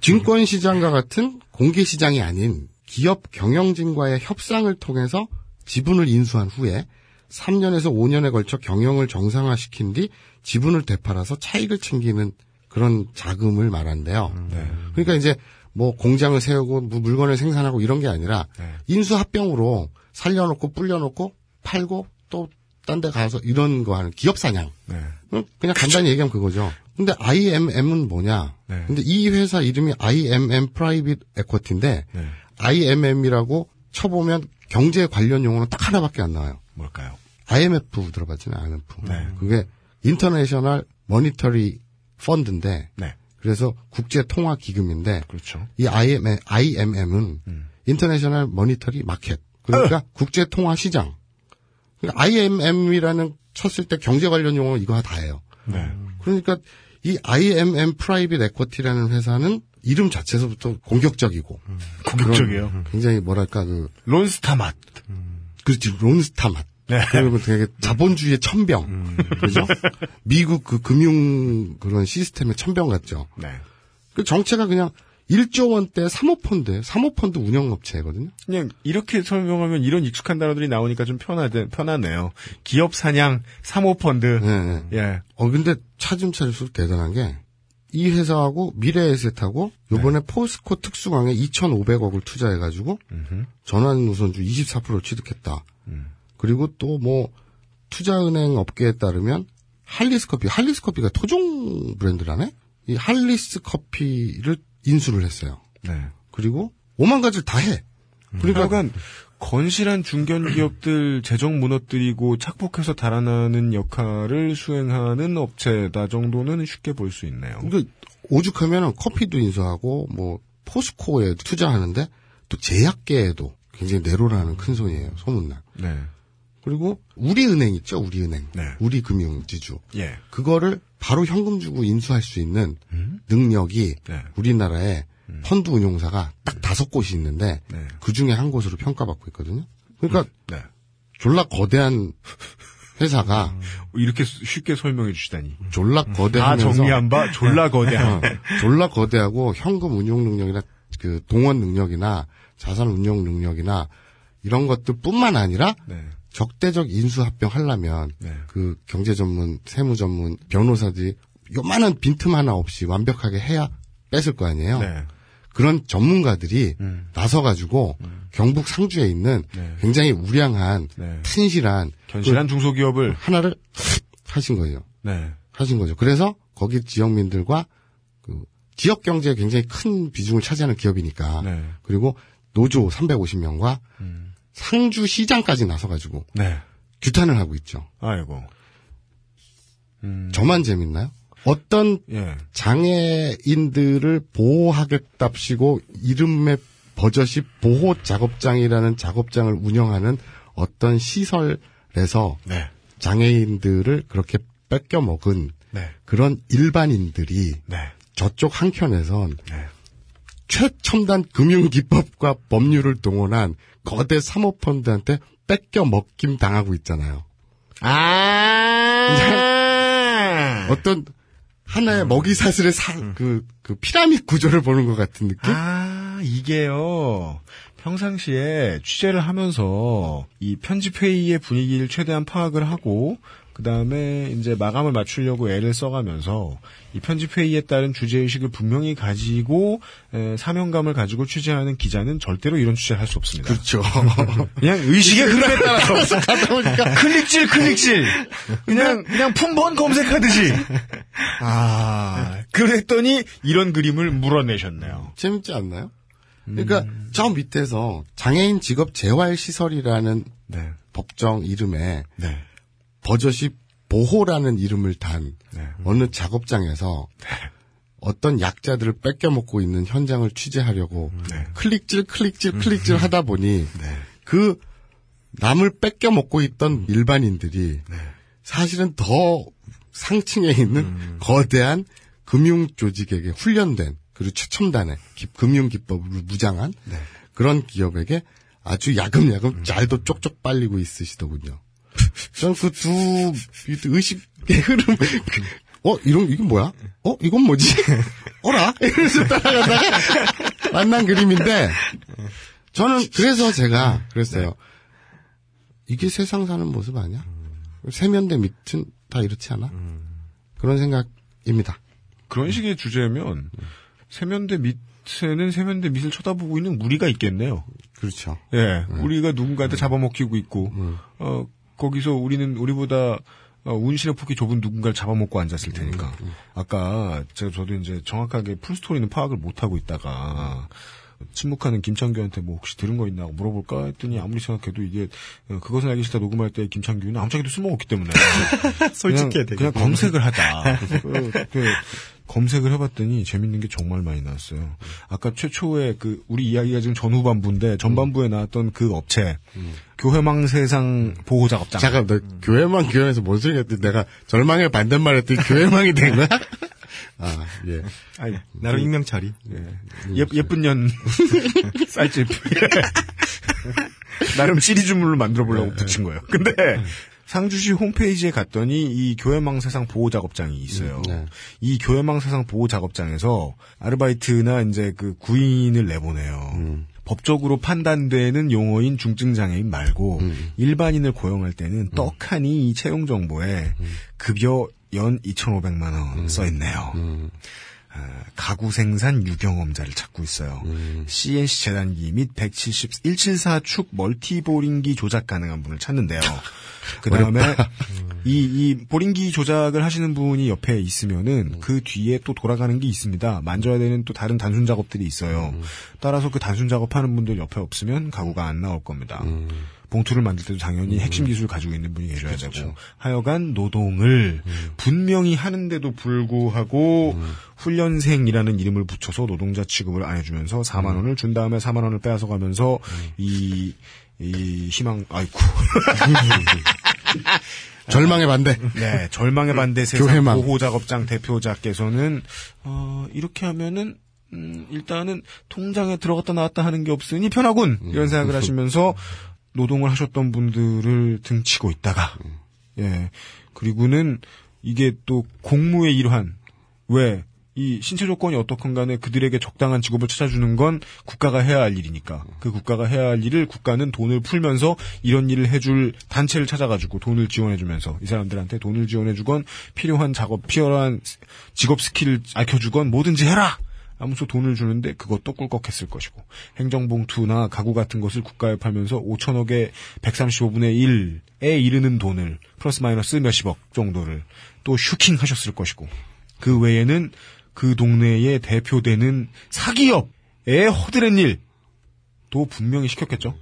증권 시장과 같은 공개 시장이 아닌 기업 경영진과의 협상을 통해서 지분을 인수한 후에 3년에서 5년에 걸쳐 경영을 정상화시킨 뒤 지분을 되팔아서 차익을 챙기는 그런 자금을 말한대요. 그러니까 이제 뭐 공장을 세우고 뭐 물건을 생산하고 이런 게 아니라 인수 합병으로 살려놓고 불려놓고 팔고 또 딴 데 가서 이런 거 하는 기업 사냥. 네. 어, 그냥 간단히 얘기하면 그거죠. 근데 IMM은 뭐냐? 네. 근데 이 회사 이름이 IMM private equity인데 네. IMM이라고 쳐보면 경제 관련 용어는 딱 하나밖에 안 나와요. 뭘까요? IMF 들어봤잖아요. IMF. 네. 그게 International Monetary Fund인데 네. 그래서 국제 통화 기금인데 그렇죠. 이 IMM, IMM은 International Monetary Market 그러니까 국제 통화 시장. 그러니까 IMM이라는 쳤을 때 경제 관련 용어 이거 다예요. 네. 그러니까 이 IMM private equity라는 회사는 이름 자체에서부터 공격적이고 공격적이에요. 그런 굉장히 뭐랄까 그 론스타 맛. 그렇지 론스타 맛. 네. 그리고 되게 자본주의의 첨병. 그죠? 미국 그 금융 그런 시스템의 첨병 같죠. 네. 그 정체가 그냥 1조 원대 사모펀드, 사모펀드 운영업체거든요. 그냥 이렇게 설명하면 이런 익숙한 단어들이 나오니까 좀 편하대, 편하네요. 기업 사냥, 사모펀드. 네, 네. 예. 어, 근데 차츰차림수록 대단한 게, 이 회사하고 미래에셋하고 요번에 포스코 특수강에 2,500억을 투자해가지고 전환 노선주 24%를 취득했다. 그리고 또 뭐 투자은행 업계에 따르면 할리스 커피, 할리스 커피가 토종 브랜드라네? 이 할리스 커피를 인수를 했어요. 네. 그리고 오만 가지를 다 해. 그러니까 그러니까 건실한 중견 기업들 재정 무너뜨리고 착복해서 달아나는 역할을 수행하는 업체다 정도는 쉽게 볼 수 있네요. 그러니까 오죽하면 커피도 인수하고 뭐 포스코에 투자하는데 또 제약계에도 굉장히 내로라는 큰 손이에요. 소문난. 네. 그리고 우리은행 있죠. 우리은행. 네. 우리금융지주. 예. 그거를 바로 현금 주고 인수할 수 있는 능력이 네. 우리나라에 펀드 운용사가 딱 다섯 곳이 있는데 네. 그 중에 한 곳으로 평가받고 있거든요. 그러니까 네. 졸라 거대한 회사가 이렇게 쉽게 설명해 주시다니. 졸라 다 거대하면서 정리한 바 졸라 거대한. 어, 졸라 거대하고 현금 운용 능력이나 그 동원 능력이나 자산 운용 능력이나 이런 것들뿐만 아니라 네. 적대적 인수 합병 하려면 네. 그 경제 전문, 세무 전문 변호사들이 요만한 빈틈 하나 없이 완벽하게 해야 뺏을 거 아니에요. 네. 그런 전문가들이 음. 나서가지고 경북 상주에 있는 네. 굉장히 우량한 네. 튼실한 견실한 그 중소기업을 하나를 하신 거예요. 네. 하신 거죠. 그래서 거기 지역민들과 그 지역 경제에 굉장히 큰 비중을 차지하는 기업이니까 네. 그리고 노조 350명과 음. 상주 시장까지 나서가지고 네. 규탄을 하고 있죠. 아이고. 음. 저만 재밌나요? 어떤 예. 장애인들을 보호하겠답시고 이름의 버젓이 보호 작업장이라는 작업장을 운영하는 어떤 시설에서 네. 장애인들을 그렇게 뺏겨 먹은 네. 그런 일반인들이 네. 저쪽 한켠에선 네. 최첨단 금융기법과 법률을 동원한 거대 사모펀드한테 뺏겨 먹김 당하고 있잖아요. 아. 어떤 하나의 먹이 사슬의 사, 그, 그 피라미드 구조를 보는 것 같은 느낌? 아, 이게요. 평상시에 취재를 하면서 이 편집회의의 분위기를 최대한 파악을 하고, 그 다음에 이제 마감을 맞추려고 애를 써가면서 이 편집회의에 따른 주제의식을 분명히 가지고 에, 사명감을 가지고 취재하는 기자는 절대로 이런 취재를 할 수 없습니다. 그렇죠. 그냥 의식의 흐름에 따라서 가다 보니까 클릭질 클릭질 그냥 그냥 품번 검색하듯이 아 그랬더니 이런 그림을 물어내셨네요. 재밌지 않나요? 그러니까 저 밑에서 장애인 직업 재활 시설이라는 네, 법정 이름에 네, 버젓이 보호라는 이름을 단 네. 어느 작업장에서 어떤 약자들을 뺏겨 먹고 있는 현장을 취재하려고 네. 클릭질 클릭질 클릭질 하다 보니 그 남을 뺏겨 먹고 있던 일반인들이 사실은 더 상층에 있는 거대한 금융 조직에게 훈련된 그리고 최첨단의 기- 금융 기법으로 무장한 그런 기업에게 아주 야금야금 잘도 쪽쪽 빨리고 있으시더군요. 전그두 의식의 흐름, 어, 이런, 이게 뭐야? 어, 이건 뭐지? 어라? 이러면서 따라가다가 만난 그림인데, 저는 그래서 제가 그랬어요. 이게 세상 사는 모습 아니야? 세면대 밑은 다 이렇지 않아? 그런 생각입니다. 그런 식의 주제면 세면대 밑에는 세면대 밑을 쳐다보고 있는 우리가 있겠네요. 그렇죠. 예, 우리가 누군가한테 잡아먹히고 있고 어 거기서 우리는 우리보다 어, 운신의 폭이 좁은 누군가를 잡아먹고 앉았을 테니까. 아까 제가 저도 이제 정확하게 풀스토리는 파악을 못 하고 있다가 침묵하는 김창규한테 뭐 혹시 들은 거 있나 물어볼까 했더니 아무리 생각해도 이게 어, 그것은 알기 싫다 녹음할 때 김창규는 아무짝에도 술먹었기 때문에 솔직해야 그냥. 그냥 검색을 하자. 그래서 그, 그 검색을 해봤더니 재밌는 게 정말 많이 나왔어요. 아까 최초에 그 우리 이야기가 지금 전후반부인데 전반부에 나왔던 그 업체 교회망 세상 보호 작업장. 잠깐, 너 교회망 교회에서 뭔 소리 했더니 내가 절망의 반대말 했더니 교회망이 된 거야? 아, 예. 아니, 나름 익명 처리. 예, 예쁜 년 쌀집. 나름 시리즈물로 만들어 보려고 붙인 거예요. 근데 상주시 홈페이지에 갔더니 이 교회망 세상 보호 작업장이 있어요. 네. 이 교회망 세상 보호 작업장에서 아르바이트나 이제 그 구인을 내보내요. 법적으로 판단되는 용어인 중증 장애인 말고 일반인을 고용할 때는 떡하니 이 채용 정보에 급여 연 2,500만 원써 있네요. 아, 가구 생산 유경험자를 찾고 있어요. CNC 재단기 및 170, 174축 멀티보링기 조작 가능한 분을 찾는데요. 그 다음에 이, 이 보링기 조작을 하시는 분이 옆에 있으면은 그 뒤에 또 돌아가는 게 있습니다. 만져야 되는 또 다른 단순 작업들이 있어요. 따라서 그 단순 작업하는 분들 옆에 없으면 가구가 안 나올 겁니다. 봉투를 만들 때도 당연히 핵심 기술을 가지고 있는 분이 계셔야 되고 하여간 노동을 분명히 하는데도 불구하고 훈련생이라는 이름을 붙여서 노동자 취급을 안 해주면서 4만 원을 준 다음에 4만 원을 빼앗아 가면서 이, 이 희망 아이쿠. 절망의 반대. 네, 절망의 반대 세상 교회망. 보호 작업장 대표자께서는 어, 이렇게 하면은 음, 일단은 통장에 들어갔다 나왔다 하는 게 없으니 편하군 이런 생각을 하시면서 노동을 하셨던 분들을 등치고 있다가 예. 그리고는 이게 또 공무의 일환. 왜 이 신체 조건이 어떻건 간에 그들에게 적당한 직업을 찾아주는 건 국가가 해야 할 일이니까. 그 국가가 해야 할 일을 국가는 돈을 풀면서 이런 일을 해줄 단체를 찾아가지고 돈을 지원해주면서 이 사람들한테 돈을 지원해주건 필요한 작업 필요한 직업 skill을 알려주건 뭐든지 해라! 아무쪼 돈을 주는데 그것도 꿀꺽했을 것이고 행정봉투나 가구 같은 것을 국가에 팔면서 5천억의 135분의 1에 이르는 돈을 플러스 마이너스 몇십억 정도를 또 슈킹하셨을 것이고 그 외에는 그 동네에 대표되는 사기업의 허드렛 일도 분명히 시켰겠죠.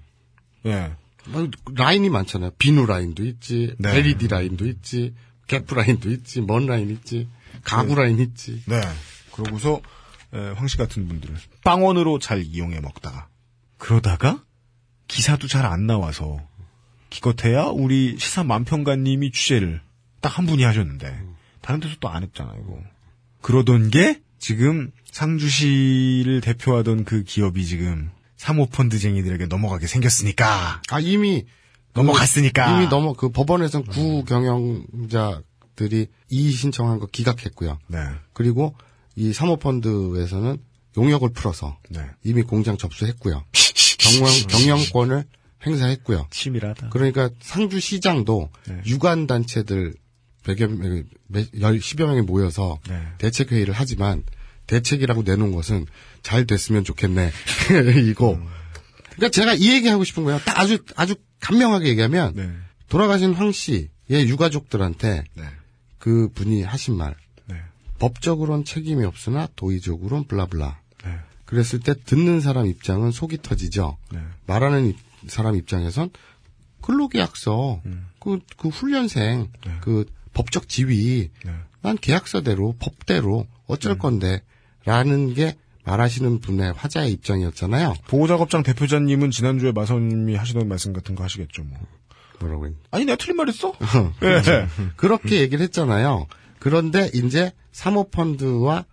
예. 뭐, 라인이 많잖아요. 비누 라인도 있지, 네. LED 라인도 있지, 개프 라인도 있지, 먼 라인 있지, 가구 라인 있지. 네. 그러고서 에, 황씨 같은 분들을 빵원으로 잘 이용해 먹다가 그러다가 기사도 잘 안 나와서 기껏해야 우리 시사 만평가님이 취재를 딱 한 분이 하셨는데 다른 데서 또 안 했잖아요. 이거. 그러던 게 지금 상주시를 대표하던 그 기업이 지금 사모펀드쟁이들에게 넘어가게 생겼으니까 아, 이미, 넘어갔으니까 이미 넘어, 그 법원에선 구 경영자들이 이의 신청한 거 기각했고요. 네. 그리고 이 사모펀드에서는 용역을 풀어서 네. 이미 공장 접수했고요. 경영, 경영권을 행사했고요. 치밀하다. 그러니까 상주시장도 네. 유관 단체들 100여 명, 10여 명이 모여서 네. 대책회의를 하지만 대책이라고 내놓은 것은 잘 됐으면 좋겠네. 이거. 음. 그러니까 제가 이 얘기하고 싶은 거예요. 딱 아주, 아주 간명하게 얘기하면 네. 돌아가신 황 씨의 유가족들한테 네. 그 분이 하신 말. 네. 법적으로는 책임이 없으나 도의적으로는 블라블라. 네. 그랬을 때 듣는 사람 입장은 속이 터지죠. 네. 말하는 입- 사람 입장에선 근로계약서, 음. 그, 그 훈련생, 그 법적 지위, 네. 난 계약서대로, 법대로 어쩔 건데, 라는 게 말하시는 분의 화자의 입장이었잖아요. 보호작업장 대표자님은 지난주에 마선님이 하시던 말씀 같은 거 하시겠죠, 뭐. 뭐라고 했 아니, 내가 틀린 말 했어? 예. 그렇게 얘기를 했잖아요. 그런데 이제 사모펀드와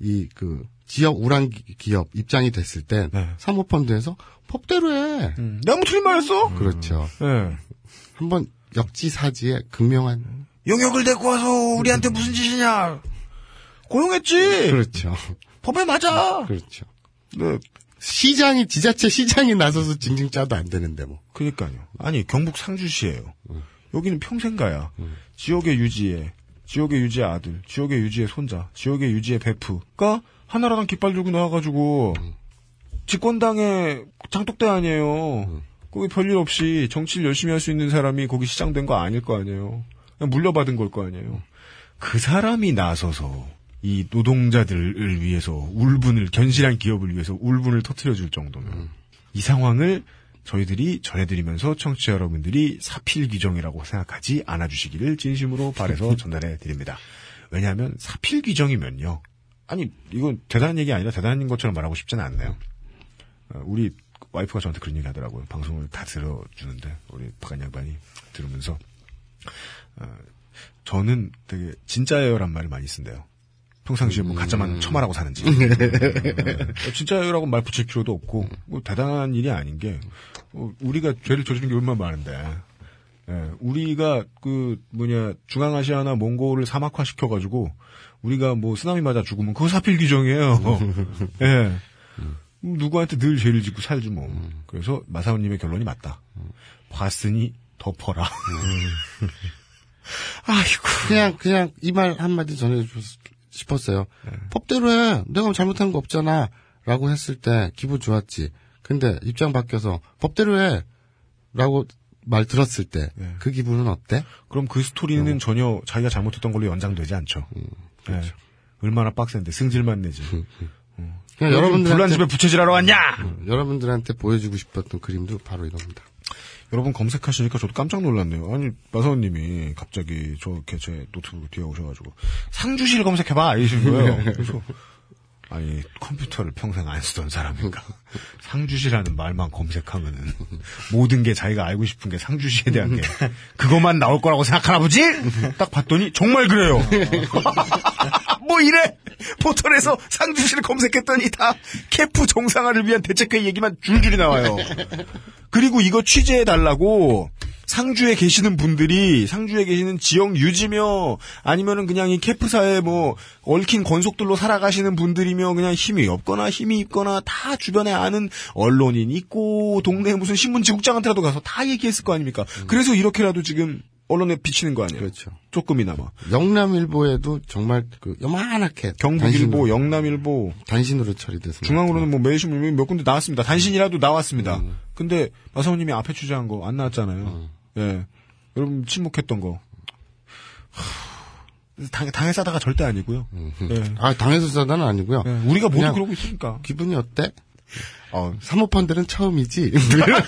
이 그 지역 우란 기- 기업 입장이 됐을 때 네. 사모펀드에서 법대로 해. 음, 내가 뭐 틀린 말 했어? 그렇죠. 예. 한번 역지사지의 극명한 용역을 데리고 와서 우리한테 무슨 짓이냐? 고용했지! 그렇죠. 법에 맞아! 그렇죠. 네. 시장이 지자체 시장이 나서서 징징 짜도 안 되는데 뭐. 그니까요. 아니, 경북 상주시예요 여기는 평생가야. 지역의 유지에, 지역의 유지의 아들, 지역의 유지의 손자, 지역의 유지의 베프가 하나라당 깃발 들고 나와가지고, 집권당의 장독대 아니에요. 거기 별일 없이 정치를 열심히 할 수 있는 사람이 거기 시장된 거 아닐 거 아니에요. 물려받은 걸 거 아니에요. 그 사람이 나서서 이 노동자들을 위해서 울분을 견실한 기업을 위해서 울분을 터트려 줄 정도면 이 상황을 저희들이 전해드리면서 청취자 여러분들이 사필 규정이라고 생각하지 않아 주시기를 진심으로 바래서 전달해 드립니다. 왜냐하면 사필 규정이면요. 아니 이건 대단한 얘기 아니라 대단한 것처럼 말하고 싶지는 않네요. 어, 우리 와이프가 저한테 그런 얘기 하더라고요. 방송을 다 들어주는데 우리 박한 양반이 들으면서 어, 저는 되게 진짜예요란 말을 많이 쓴대요. 평상시에 뭐 가짜만 처말하고 사는지. 어, 진짜예요라고 말 붙일 필요도 없고 뭐 대단한 일이 아닌 게 어, 우리가 죄를 저지른 게 얼마나 많은데. 예, 우리가 그 뭐냐 중앙아시아나 몽골을 사막화 시켜가지고 우리가 뭐 쓰나미 맞아 죽으면 그거 사필 규정이에요. 예. 누구한테 늘 죄를 짓고 살지 뭐. 그래서 마사오님의 결론이 맞다. 봤으니 덮어라. 아이고. 그냥 그냥 이 말 한마디 전해주고 싶었어요. 네. 법대로 해. 내가 잘못한 거 없잖아. 라고 했을 때 기분 좋았지. 근데 입장 바뀌어서 법대로 해. 라고 말 들었을 때그 네. 기분은 어때? 그럼 그 스토리는 전혀 자기가 잘못했던 걸로 연장되지 않죠. 예. 얼마나 빡센데 승질만 내지. 그냥 여러분 여러분들한테 불난 집에 부채질하러 왔냐? 여러분들한테 보여주고 싶었던 그림도 바로 이겁니다. 여러분 검색하시니까 저도 깜짝 놀랐네요. 아니 마사오님이 갑자기 저렇게 제 노트북 뒤에 오셔가지고 상주시를 검색해봐 이러신 거예요. 그래서 아니 컴퓨터를 평생 안 쓰던 사람인가 상주시라는 말만 검색하면은 모든 게 자기가 알고 싶은 게 상주시에 대한 게 그것만 나올 거라고 생각하나 보지? 딱 봤더니 정말 그래요. 뭐 이래 포털에서 상주시를 검색했더니 다 캠프 정상화를 위한 대책회의 얘기만 줄줄이 나와요. 그리고 이거 취재해 달라고 상주에 계시는 분들이 상주에 계시는 지역 유지며 아니면은 그냥 이 캠프사에 뭐 얽힌 권속들로 살아가시는 분들이며 그냥 힘이 없거나 힘이 있거나 다 주변에 아는 언론인 있고 동네 무슨 신문 지국장한테라도 가서 다 얘기했을 거 아닙니까? 그래서 이렇게라도 지금 언론에 비치는 거 아니에요? 그렇죠. 조금이나마. 영남일보에도 정말 그 요만하게 경북일보, 영남일보, 단신으로 처리돼서 중앙으로는 뭐 매일신문 몇 군데 나왔습니다. 단신이라도 나왔습니다. 근데 마사오님이 앞에 취재한 거 안 나왔잖아요. 예. 여러분 침묵했던 거. 하, 당, 당에 싸다가 절대 아니고요. 예. 아 당에서 사다는 아니고요. 예, 우리가 모두 그러고 있으니까. 기분이 어때? 어, 사모펀드는 처음이지 이런,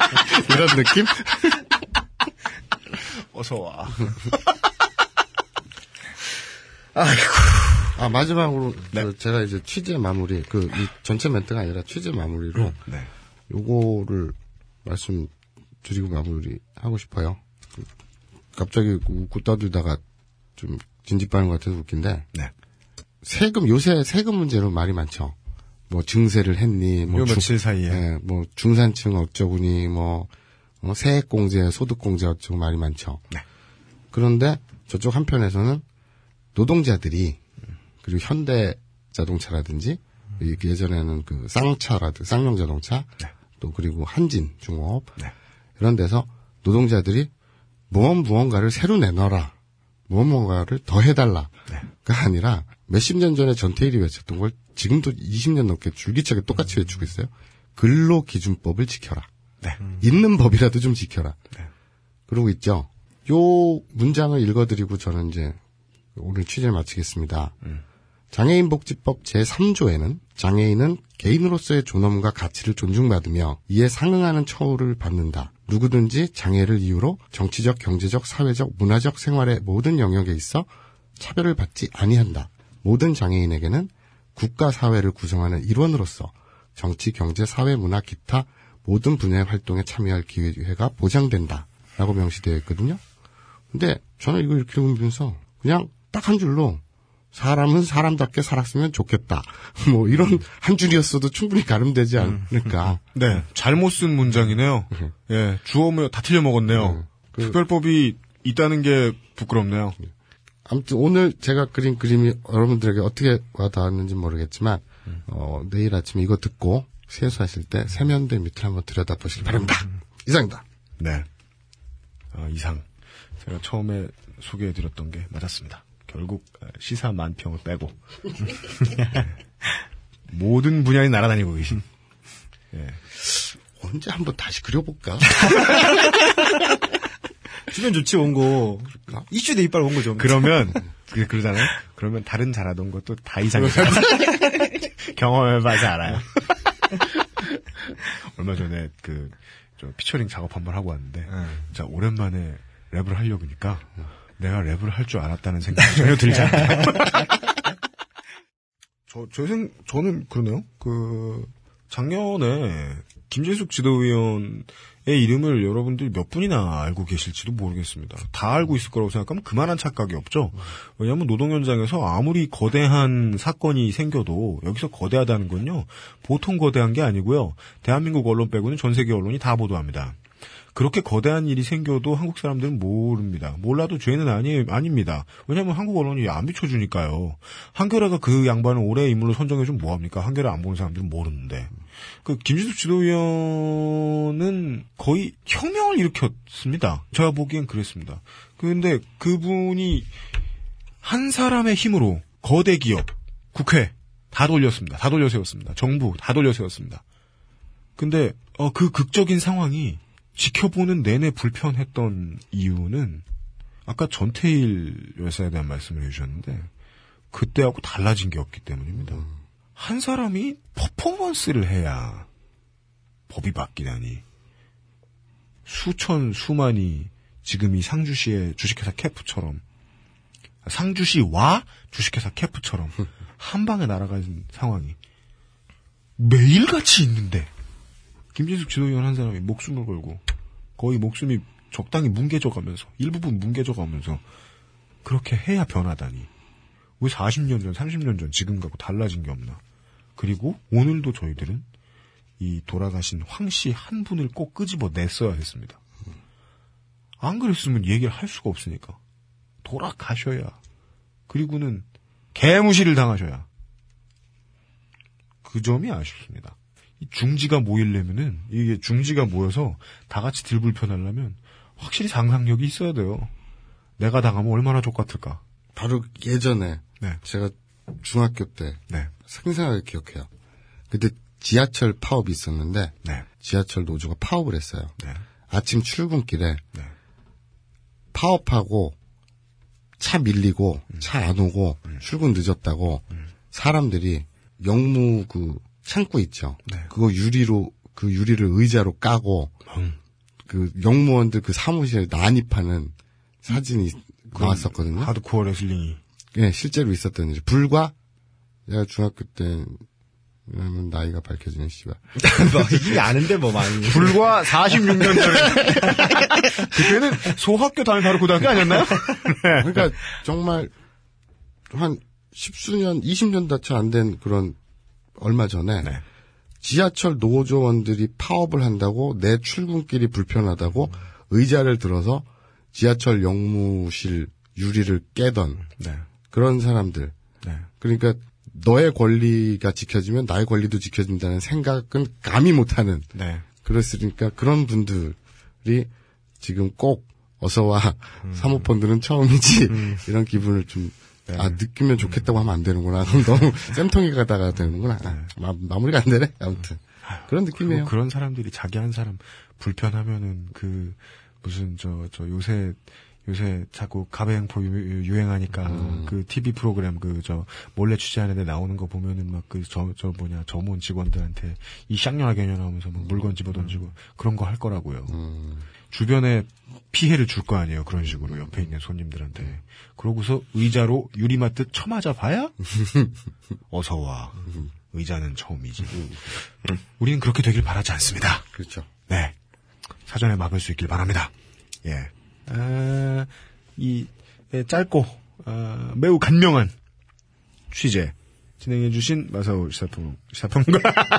이런 느낌? 어서 와. 아 마지막으로 네. 그 제가 이제 취재 마무리 그이 전체 멘트가 아니라 취재 마무리로 네. 요거를 말씀 드리고 마무리 하고 싶어요. 그 갑자기 웃고 떠들다가 좀 진지빠는 것 같아서 웃긴데 네. 세금 요새 세금 문제로 말이 많죠. 뭐 증세를 했니, 뭐 요 중- 며칠 사이에. 예, 뭐 중산층 어쩌구니, 뭐 어, 세액공제, 소득공제 어쩌고 말이 많죠. 네. 그런데 저쪽 한편에서는 노동자들이 그리고 현대 자동차라든지 이 예전에는 그 쌍차라든 쌍용 자동차 또 그리고 한진 중업 네. 이런 데서 노동자들이 무언 무언가를 새로 내놔라 무언 무언가를 더 해달라가 아니라 몇십 년 전에 전태일이 외쳤던 걸 지금도 20년 넘게 줄기차게 똑같이 외치고 있어요. 근로 기준법을 지켜라. 네. 있는 법이라도 좀 지켜라. 그러고 있죠. 요 문장을 읽어드리고 저는 이제 오늘 취재를 마치겠습니다. 장애인 복지법 제3조에는 장애인은 개인으로서의 존엄과 가치를 존중받으며 이에 상응하는 처우를 받는다. 누구든지 장애를 이유로 정치적, 경제적, 사회적, 문화적 생활의 모든 영역에 있어 차별을 받지 아니한다. 모든 장애인에게는 국가 사회를 구성하는 일원으로서 정치, 경제, 사회, 문화, 기타 모든 분야의 활동에 참여할 기회가 보장된다. 라고 명시되어 있거든요. 근데 저는 이거 이렇게 읽으면서 그냥 딱 한 줄로 사람은 사람답게 살았으면 좋겠다. 뭐 이런 한 줄이었어도 충분히 가름되지 않을까. 네. 잘못 쓴 문장이네요. 예. 주어면 다 틀려 먹었네요. 그- 특별법이 있다는 게 부끄럽네요. 아무튼 오늘 제가 그린 그림이 여러분들에게 어떻게 와닿았는지 모르겠지만 어, 내일 아침에 이거 듣고 세수하실 때 세면대 밑을 한번 들여다보시기 바랍니다. 이상입니다. 네. 아, 이상. 제가 처음에 소개해드렸던 게 맞았습니다. 결국 시사 만평을 빼고 모든 분야에 날아다니고 계신. 예. 언제 한번 다시 그려볼까? 주변 좋지 온 거. 이슈 대 이빨 온 거죠. 그러면 그 그러잖아요. 그러면 다른 잘하던 것도 다 이상해. 경험해봐서 알아요. 얼마 전에 그저 피처링 작업 한번 하고 왔는데 자 오랜만에 랩을 하려고 하니까 내가 랩을 할 줄 알았다는 생각이 전혀 들지 않아요. 저, 제 생, 저는 그러네요. 그, 작년에 김재숙 지도위원의 이름을 여러분들이 몇 분이나 알고 계실지도 모르겠습니다. 다 알고 있을 거라고 생각하면 그만한 착각이 없죠. 왜냐하면 노동 현장에서 아무리 거대한 사건이 생겨도 여기서 거대하다는 건요, 보통 거대한 게 아니고요. 대한민국 언론 빼고는 전 세계 언론이 다 보도합니다. 그렇게 거대한 일이 생겨도 한국 사람들은 모릅니다. 몰라도 죄는 아니, 아닙니다. 왜냐면 한국 언론이 안 비춰주니까요. 한겨레가 그 양반을 올해의 인물로 선정해주면 뭐합니까? 한겨레 안 보는 사람들은 모르는데. 그, 김진숙 지도위원은 거의 혁명을 일으켰습니다. 제가 보기엔 그랬습니다. 근데 그분이 한 사람의 힘으로 거대 기업, 국회, 다 돌렸습니다. 다 돌려 세웠습니다. 정부, 다 돌려 세웠습니다. 근데, 어, 그 극적인 상황이 지켜보는 내내 불편했던 이유는 아까 전태일 여사에 대한 말씀을 해주셨는데 그때하고 달라진 게 없기 때문입니다. 한 사람이 퍼포먼스를 해야 법이 바뀌다니. 수천 수만이 지금 이 상주시의 주식회사 캐프처럼 상주시와 주식회사 캐프처럼 한 방에 날아가는 상황이 매일같이 있는데 김진숙 지도위원 한 사람이 목숨을 걸고 거의 목숨이 적당히 뭉개져 가면서 일부분 뭉개져 가면서 그렇게 해야 변하다니. 왜 40년 전, 30년 전 지금하고 달라진 게 없나 그리고 오늘도 저희들은 이 돌아가신 황 씨 한 분을 꼭 끄집어 냈어야 했습니다. 안 그랬으면 얘기를 할 수가 없으니까 돌아가셔야 그리고는 개무시를 당하셔야 그 점이 아쉽습니다. 이 중지가 모이려면은 이게 중지가 모여서 다 같이 들불편하려면 확실히 상상력이 있어야 돼요. 내가 당하면 얼마나 족같을까. 바로 예전에 네. 제가 중학교 때 네. 생생하게 기억해요. 그때 지하철 파업이 있었는데 네. 지하철 노조가 파업을 했어요. 네. 아침 출근길에 네. 파업하고 차 밀리고 음. 차안 오고 출근 늦었다고 사람들이 영무 그 창구 있죠. 네. 그거 유리로 그 유리를 의자로 까고 음. 그 영무원들 그 사무실에 난입하는 사진이 나왔었거든요. 하드코어 레슬링이. 예, 실제로 있었던 일. 불과 내가 중학교 때 왜냐면 나이가 밝혀지는 씨발. 뭐, 이게 아는데 뭐 많이. 불과 46년 전에. 그때는 소학교 다닐 바로 고등학교 아니었나요? 그러니까 정말 한 십수년, 20년 다채 안 된 그런 얼마 전에 네. 지하철 노조원들이 파업을 한다고 내 출근길이 불편하다고 의자를 들어서 지하철 영무실 유리를 깨던 네. 그런 사람들. 네. 그러니까 너의 권리가 지켜지면 나의 권리도 지켜진다는 생각은 감히 못하는 네. 그랬으니까 그런 분들이 지금 꼭 어서와 음. 사모펀드는 처음이지 이런 기분을 좀 네. 아, 느끼면 좋겠다고 하면 안 되는구나. 그럼 너무 쌤통이 가다가 되는구나. 아, 마, 마무리가 안 되네. 아무튼. 그런 느낌이에요. 그런 사람들이 자기 한 사람 불편하면은 그 무슨 저 저 요새 요새 자꾸 가배행포 유- 유행하니까 음. 그 TV 프로그램 그 저 몰래 취재하는데 나오는 거 보면은 막 그 저저 뭐냐 점원 직원들한테 이 쌍년아 개년하면서 막 물건 집어 던지고 그런 거 할 거라고요. 음. 주변에 피해를 줄 거 아니에요. 그런 식으로 옆에 있는 손님들한테. 그러고서 의자로 유리 맞듯 쳐맞아 봐야 어서 와. 의자는 처음이지. 우리는 그렇게 되길 바라지 않습니다. 그렇죠. 네. 사전에 막을 수 있길 바랍니다. 예. 아, 이, 예, 짧고, 아, 매우 간명한 취재 진행해주신 마사오 시사평, 시사평가,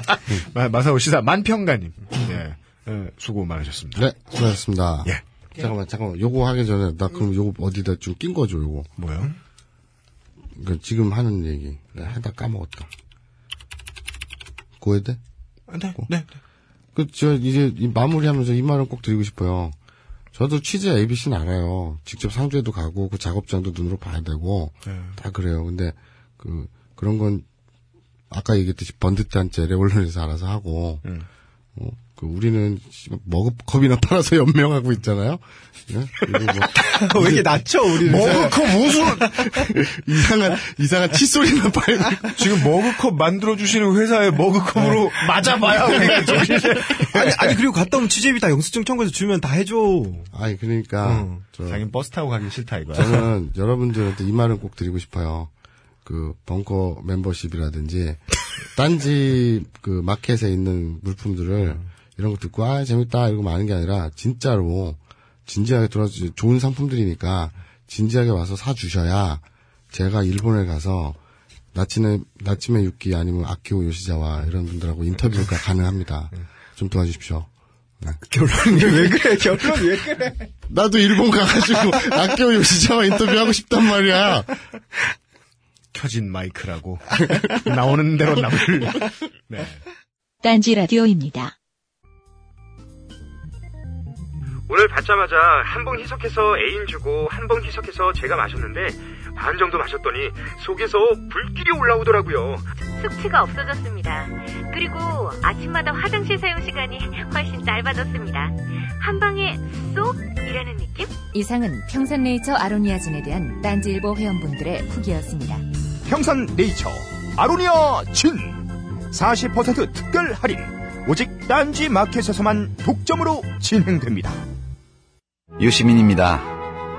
마- 마사오 시사 만평가님. 예. 예, 수고 많으셨습니다. 네, 수고하셨습니다. 예. 잠깐만, 잠깐만. 요거 하기 전에 나 그럼 요거 어디다 좀낀 거죠, 요거. 뭐요? 그 지금 하는 얘기. 내가 하다 까먹었다. 돼? 아, 네, 네. 그, 저, 이제, 이 마무리하면서 이 말은 꼭 드리고 싶어요. 저도 취재 ABC는 알아요. 직접 상주에도 가고, 그 작업장도 눈으로 봐야 되고, 네. 다 그래요. 근데, 그, 그런 건, 아까 얘기했듯이 번듯한째 레올론에서 알아서 하고, 음. 어, 그, 우리는, 머그컵이나 팔아서 연명하고 있잖아요? 예? 그리고 뭐, 왜 이렇게 낮춰, 우리는. 머그컵 무슨, 이상한, 이상한 칫솔이나 팔고, 지금 머그컵 만들어 주시는 회사의 머그컵으로 맞아봐야 우리가 정신을. 아니, 아니, 그리고 갔다 오면 취재비 다 영수증 청구해서 주면 다 해줘. 아니, 그러니까, 응. 저, 자기는 버스 타고 가기 싫다 이거야. 저는 여러분들한테 이 말은 꼭 드리고 싶어요. 그 벙커 멤버십이라든지 딴지 그 마켓에 있는 물품들을 이런 거 듣고 아 재밌다 이러고 마는 게 아니라 진짜로 진지하게 들어서 좋은 상품들이니까 진지하게 와서 사 주셔야 제가 일본에 가서 나침의 나침의 유키 아니면 아키오 요시자와 이런 분들하고 인터뷰가 가능합니다. 좀 도와주십시오. 네. 결론이 왜 그래, 결론이 왜 그래. 나도 일본 가가지고 아키오 요시자와 인터뷰하고 싶단 말이야. 켜진 마이크라고 나오는 대로 남을. 네. 딴지 라디오입니다. 오늘 받자마자 한봉 희석해서 애인 주고 한봉 희석해서 제가 마셨는데 반 정도 마셨더니 속에서 불길이 올라오더라고요. 숙취가 없어졌습니다. 그리고 아침마다 화장실 사용 시간이 훨씬 짧아졌습니다. 한 방에 쏙 이라는 느낌? 이상은 평산네이처 아로니아진에 대한 딴지일보 회원분들의 후기였습니다. 평산 네이처 아로니아 진 40% 특별 할인 오직 딴지 마켓에서만 독점으로 진행됩니다. 유시민입니다.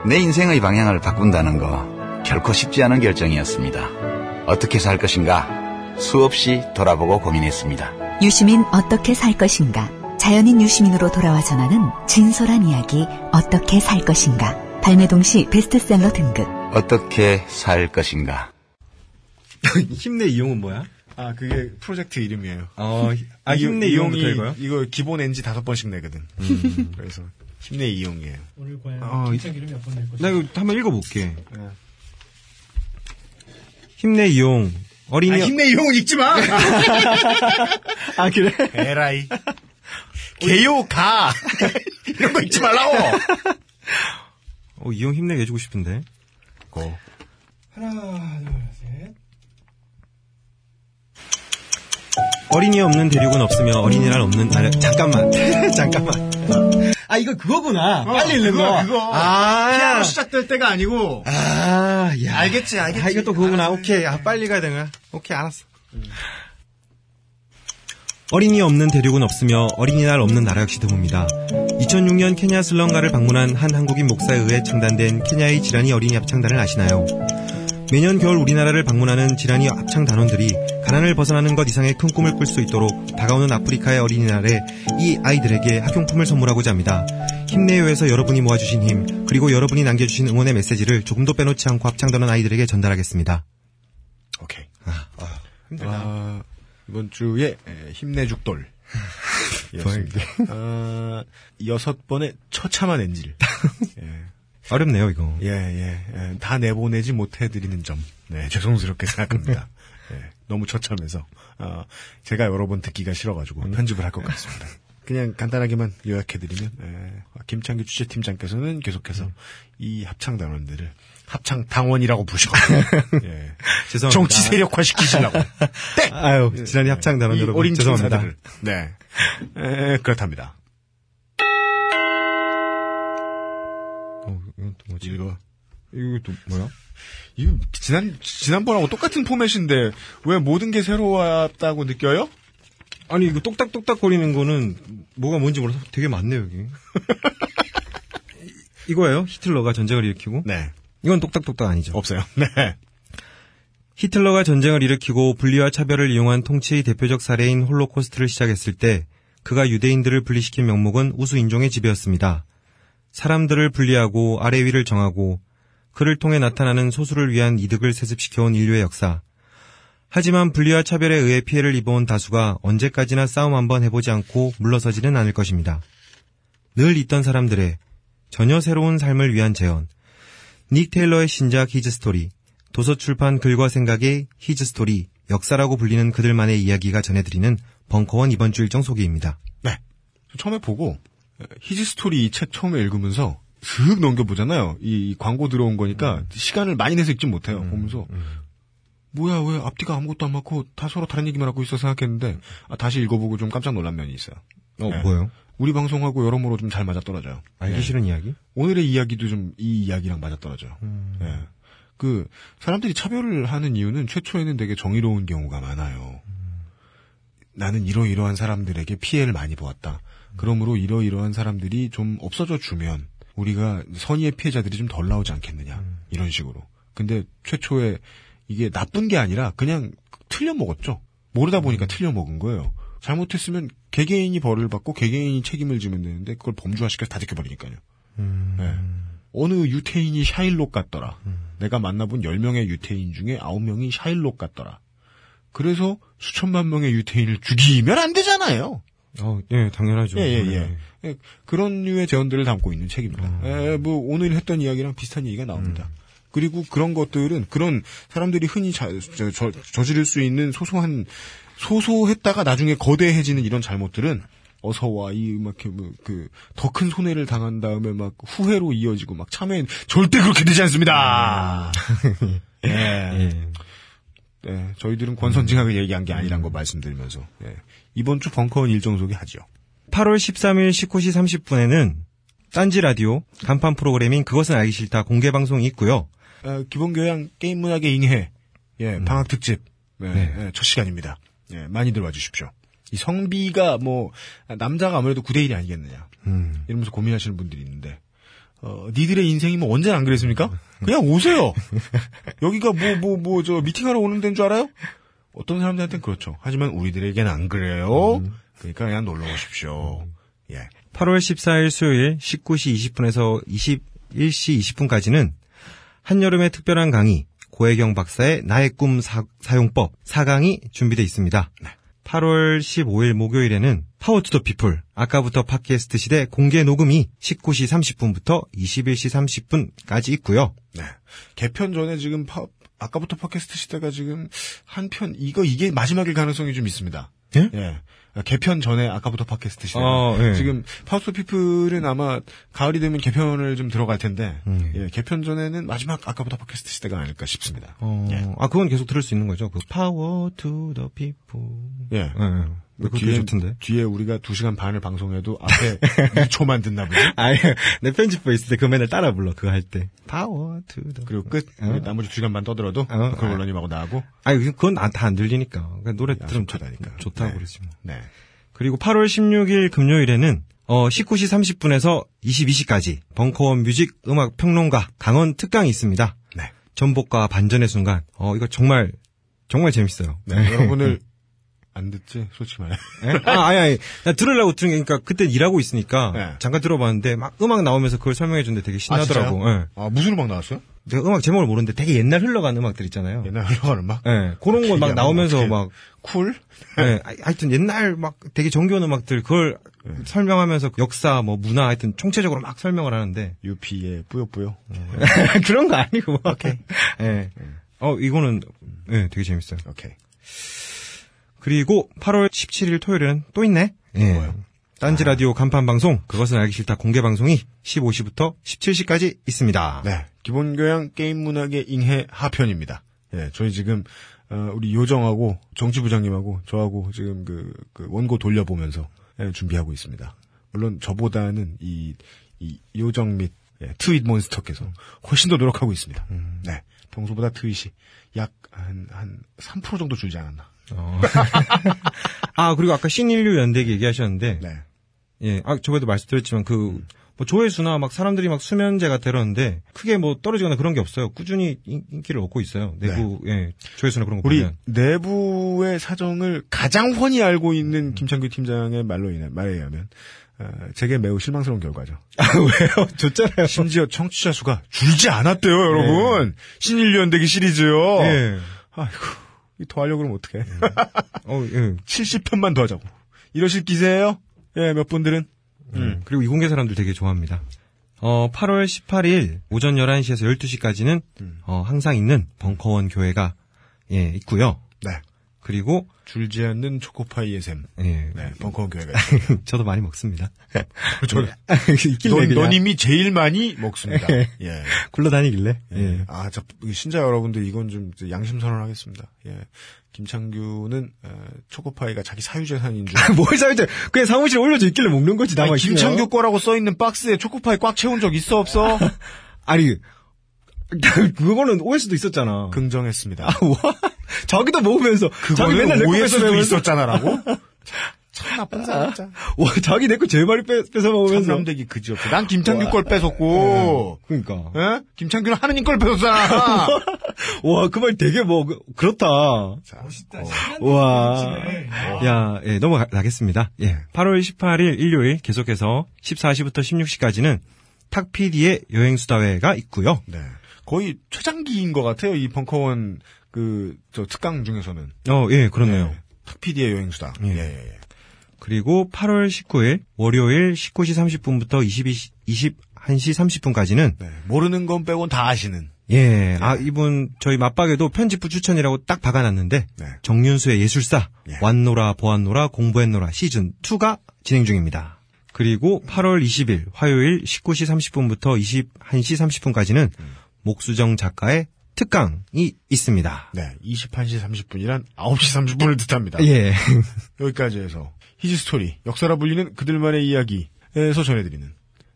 내 인생의 방향을 바꾼다는 거 결코 쉽지 않은 결정이었습니다. 어떻게 살 것인가 수없이 돌아보고 고민했습니다. 유시민 어떻게 살 것인가? 자연인 유시민으로 돌아와 전하는 진솔한 이야기 어떻게 살 것인가? 발매 동시 베스트셀러 등급. 어떻게 살 것인가. 힘내 이용은 뭐야? 아 그게 프로젝트 이름이에요. 어, 아, 힘내 이용부터 읽어요? 이거 기본 NG 다섯 번씩 내거든. 그래서 힘내 이용이에요. 오늘 과연 어, 기책 이름이 어떤 될 것인가? 나 이거 한번 읽어볼게. 네. 힘내 이용. 어린이. 아, 힘내 이용은 읽지 마. 아, 그래? 에라이. 개요 가 이런 거 읽지 말라고. 어, 이형 힘내게 해주고 싶은데. 고. 하나, 둘, 셋. 어린이 없는 대륙은 없으며 어린이날 없는 나라 잠깐만 잠깐만 아 이거 그거구나 빨리 읽는 그거, 거 그거. 아, 피아노 시작될 때가 아니고. 아, 야. 알겠지, 알겠지. 아, 이거 또 그거구나. 알았어. 오케이. 아, 빨리 가야 되나? 오케이, 알았어. 어린이 없는 대륙은 없으며 어린이날 없는 나라 역시 드뭅니다. 2006년 케냐 슬렁가를 방문한 한 한국인 목사에 의해 창단된 케냐의 지란이 어린이 합창단을 아시나요? 매년 겨울 우리나라를 방문하는 지란이 합창 단원들이 가난을 벗어나는 것 이상의 큰 꿈을 꿀 수 있도록 다가오는 아프리카의 어린이날에 이 아이들에게 학용품을 선물하고자 합니다. 힘내요에서 여러분이 모아주신 힘 그리고 여러분이 남겨주신 응원의 메시지를 조금도 빼놓지 않고 합창단원 아이들에게 전달하겠습니다. 오케이. 아, 아, 힘들다. 아, 이번 주에 에, 힘내죽돌. 였습니다. 아, 여섯 번의 처참한 엔질. 예. 어렵네요, 이거. 예, 예, 예. 다 내보내지 못해드리는 점. 네, 죄송스럽게 생각합니다. 예, 너무 처참해서. 아, 제가 여러 번 듣기가 싫어가지고 편집을 할 것 같습니다. 그냥 간단하게만 요약해드리면, 예, 김창규 취재팀장께서는 계속해서 이 합창 단원들을 합창 당원이라고 부르셔. 예. 죄송합니다. 정치 세력화 시키시려고. 땡! 아유, 지란이 합창 단원 이 여러분 어린 죄송합니다. 천사들을. 네. 에, 그렇답니다. 어, 이건 또 뭐지? 읽어. 이거 또 뭐야? 이거 지난 지난번하고 똑같은 포맷인데 왜 모든 게 새로웠다고 느껴요? 아니 이거 똑딱똑딱 거리는 거는 뭐가 뭔지 몰라서 되게 많네요 여기. 이- 이거예요? 히틀러가 전쟁을 일으키고? 네. 이건 똑딱똑딱 아니죠. 없어요. 네. 히틀러가 전쟁을 일으키고 분리와 차별을 이용한 통치의 대표적 사례인 홀로코스트를 시작했을 때 그가 유대인들을 분리시킨 명목은 우수 인종의 지배였습니다. 사람들을 분리하고 아래 위를 정하고 그를 통해 나타나는 소수를 위한 이득을 세습시켜온 인류의 역사. 하지만 분리와 차별에 의해 피해를 입어온 다수가 언제까지나 싸움 한번 해보지 않고 물러서지는 않을 것입니다. 늘 있던 사람들의 전혀 새로운 삶을 위한 재현. 닉 테일러의 신작 His Story, 도서 출판 글과 생각의 His Story, 역사라고 불리는 그들만의 이야기가 전해드리는 벙커원 이번 주 일정 소개입니다. 네. 처음에 보고 His Story 이 책 처음에 읽으면서 슥 넘겨보잖아요. 이, 이 광고 들어온 거니까 시간을 많이 내서 읽진 못해요. 보면서 뭐야 왜 앞뒤가 아무것도 안 맞고 다 서로 다른 얘기만 하고 있어 생각했는데 아, 다시 읽어보고 좀 깜짝 놀란 면이 있어요. 어, 네. 뭐요? 우리 방송하고 여러모로 좀 잘 맞아떨어져요. 알기 네. 싫은 이야기? 오늘의 이야기도 좀 이 이야기랑 맞아떨어져요. 예. 그 사람들이 차별을 하는 이유는 최초에는 되게 정의로운 경우가 많아요. 나는 이러이러한 사람들에게 피해를 많이 보았다. 그러므로 이러이러한 사람들이 좀 없어져 주면 우리가 선의의 피해자들이 좀 덜 나오지 않겠느냐 이런 식으로. 근데 최초에 이게 나쁜 게 아니라 그냥 틀려 먹었죠. 모르다 보니까 틀려 먹은 거예요. 잘못했으면 개개인이 벌을 받고 개개인이 책임을 지면 되는데 그걸 범주화시켜서 다 지켜버리니까요. 네. 어느 유태인이 샤일록 같더라. 내가 만나본 10명의 유태인 중에 9명이 샤일록 같더라. 그래서 수천만 명의 유태인을 죽이면 안 되잖아요. 어, 예, 당연하죠. 예, 예, 네. 예. 예, 그런 류의 제언들을 담고 있는 책입니다. 예, 뭐, 오늘 했던 이야기랑 비슷한 얘기가 나옵니다. 그리고 그런 것들은, 그런 사람들이 흔히 자, 저, 저, 저지를 수 있는 소소한, 소소했다가 나중에 거대해지는 이런 잘못들은, 어서 와, 이, 막, 이렇게, 뭐, 그, 더 큰 손해를 당한 다음에 막, 후회로 이어지고, 막, 참회, 절대 그렇게 되지 않습니다! 예. 예. 네, 저희들은 권선징악을 얘기한 게 아니란 거 말씀드리면서, 예. 이번 주 벙커원 일정 소개하죠. 8월 13일 19시 30분에는 딴지 라디오 간판 프로그램인 그것은 알기 싫다 공개 방송이 있고요. 어, 기본 교양 게임 문학의 잉해, 예, 방학 특집, 네, 네. 예, 첫 시간입니다. 예, 많이들 와주십시오. 이 성비가 뭐, 남자가 아무래도 9대 1이 아니겠느냐. 음. 이러면서 고민하시는 분들이 있는데, 어, 니들의 인생이 뭐 언제나 안 그랬습니까? 그냥 오세요! 여기가 뭐, 뭐, 뭐, 저, 미팅하러 오는 데인 줄 알아요? 어떤 사람들한테는 그렇죠. 하지만 우리들에게는 안 그래요. 그러니까 그냥 놀러 오십시오. 예. 8월 14일 수요일 19시 20분에서 21시 20분까지는 한여름의 특별한 강의 고혜경 박사의 나의 꿈 사, 용법 4강이 준비되어 있습니다. 8월 15일 목요일에는 Power to the People 아까부터 팟캐스트 시대 공개 녹음이 19시 30분부터 21시 30분까지 있고요. 네. 개편 전에 지금 파- 아까부터 팟캐스트 시대가 지금 한편 이거 이게 마지막일 가능성이 좀 있습니다. 예? 개편 전에 아까부터 팟캐스트 시대. 어, 예. 지금 파우스 피플은 아마 가을이 되면 개편을 좀 들어갈 텐데 음. 예, 개편 전에는 마지막 아까부터 팟캐스트 시대가 아닐까 싶습니다. 어, 예. 아, 그건 계속 들을 수 있는 거죠. 그 to the people. 예. 예. 예. 되게 좋던데. 뒤에 우리가 2시간 반을 방송해도 앞에 2초만 듣나 보지. 아니, 내 편집부 있을 때 그 맨날 따라 불러, 그거 할 때. Power to the. 그리고 끝. 어. 나머지 2시간 반 떠들어도 어. 그걸 원로님하고 나하고 아니, 그건 다 안 들리니까. 그러니까 노래 들으면 좋, 야속하다니까. 좋다고 네. 그러지 뭐. 네. 그리고 8월 16일 금요일에는 어 19시 30분에서 22시까지 벙커원 뮤직 음악 평론가 강원 특강이 있습니다. 네. 전복과 반전의 순간. 어 이거 정말 정말 재밌어요. 네. 여러분을 안 듣지? 솔직히 말해. 예? 아, 아니, 아니. 나 들으려고 들은 게, 그러니까 그때 일하고 있으니까 네. 잠깐 들어봤는데 막 음악 나오면서 그걸 설명해 주는데 되게 신나더라고. 진짜요? 예. 아, 무슨 음악 나왔어요? 제가 음악 제목을 모르는데 되게 옛날 흘러간 음악들 있잖아요. 옛날 흘러가는 음악? 예. 그런 거 막 나오면서 막 쿨? 예, 하- 하여튼 옛날 막 되게 정겨운 음악들 그걸 네. 설명하면서 역사 뭐 문화 하여튼 총체적으로 막 설명을 하는데 UP의 뿌요뿌요. 그런 거 아니고 막 예. 어 이거는 예, 되게 재밌어요. 오케이. 그리고 8월 17일 토요일은 또 있네. 예. 뭐요? 딴지 라디오 간판 방송 그것은 알기 싫다 공개 방송이 15시부터 17시까지 있습니다. 네. 기본 교양 게임 문학의 이해 하편입니다. 예, 저희 지금, 어, 우리 요정하고, 정치부장님하고, 저하고 지금 그, 그 원고 돌려보면서, 예, 준비하고 있습니다. 물론 저보다는 이, 이 요정 및, 예, 트윗 몬스터께서 훨씬 더 노력하고 있습니다. 네. 평소보다 트윗이 약, 한, 한, 3% 정도 줄지 않았나. 어. 아 그리고 아까 신인류 연대기 얘기하셨는데 네. 예, 아, 저번에도 말씀드렸지만, 그, 뭐 조회수나 막 사람들이 막 수면제가 되려는데, 크게 뭐 떨어지거나 그런 게 없어요. 꾸준히 인, 인기를 얻고 있어요. 내부, 예, 조회수나 그런 거 우리 보면. 내부의 사정을 가장 훤히 알고 있는 김창규 팀장의 말로 인해, 말에 의하면, 어, 제게 매우 실망스러운 결과죠. 아, 왜요? 좋잖아요. 심지어 청취자 수가 줄지 않았대요, 여러분. 신인류 연대기 시리즈요. 예. 아이고, 이 더 하려고 그러면 어떡해. 어, 예. 70편만 더 하자고. 이러실 기세예요? 예, 몇 분들은. 음. 그리고 이공계 사람들 되게 좋아합니다. 어, 8월 18일 오전 11시에서 12시까지는, 어, 항상 있는 벙커원 교회가, 예, 있고요 네. 그리고, 줄지 않는 초코파이의 샘. 예. 네, 벙커원 교회가. 저도 많이 먹습니다. 저, 있길래 넌, 그냥 너님이 제일 많이 먹습니다. 예. 굴러다니길래. 예. 아, 저, 신자 여러분들, 이건 좀 양심 선언하겠습니다. 예. 김창규는, 어, 초코파이가 자기 사유재산인 줄. 뭘 사유제 그냥 사무실에 올려져 있길래 먹는 거지, 나만 김창규 거라고 써 있는 박스에 초코파이 꽉 채운 적 있어, 없어? 아니, 그거는 OS도 있었잖아. 긍정했습니다. 아, 와. 자기도 먹으면서. 자기 맨날 내거 오해수도 뺏어 있었잖아라고? 참 나쁜 사람 진짜. 와, 자기 내 거 제일 많이 뺏, 뺏어 먹으면서. 참남대기 그지 없어. 난 김창규 걸 뺏었고, 그니까. 예? 김창규는 하느님 걸 뺏었잖아. 와, 그 말 되게 뭐, 그- 그렇다. 자, 와. 야, 예, 넘어가겠습니다. 예. 8월 18일 일요일 계속해서 14시부터 16시까지는 탁 PD의 여행수다회가 있고요. 네. 거의 최장기인 것 같아요. 이 벙커원 그 저 특강 중에서는 어, 예, 그렇네요. 탁PD의 여행수다. 예. 예, 예, 예. 그리고 8월 19일 월요일 19시 30분부터 22시, 21시 30분까지는 네. 모르는 건 빼곤 다 아시는. 예, 아, 이분, 저희 맞박에도 편집부 추천이라고 딱 박아놨는데, 네. 정윤수의 예술사, 예. 왔노라, 보았노라, 공부했노라 시즌2가 진행 중입니다. 그리고 8월 20일 화요일 19시 30분부터 21시 30분까지는 목수정 작가의 특강이 있습니다. 네. 21시 30분이란 9시 30분을 뜻합니다. 예. 여기까지 해서 히지스토리, 역사라 불리는 그들만의 이야기에서 전해드리는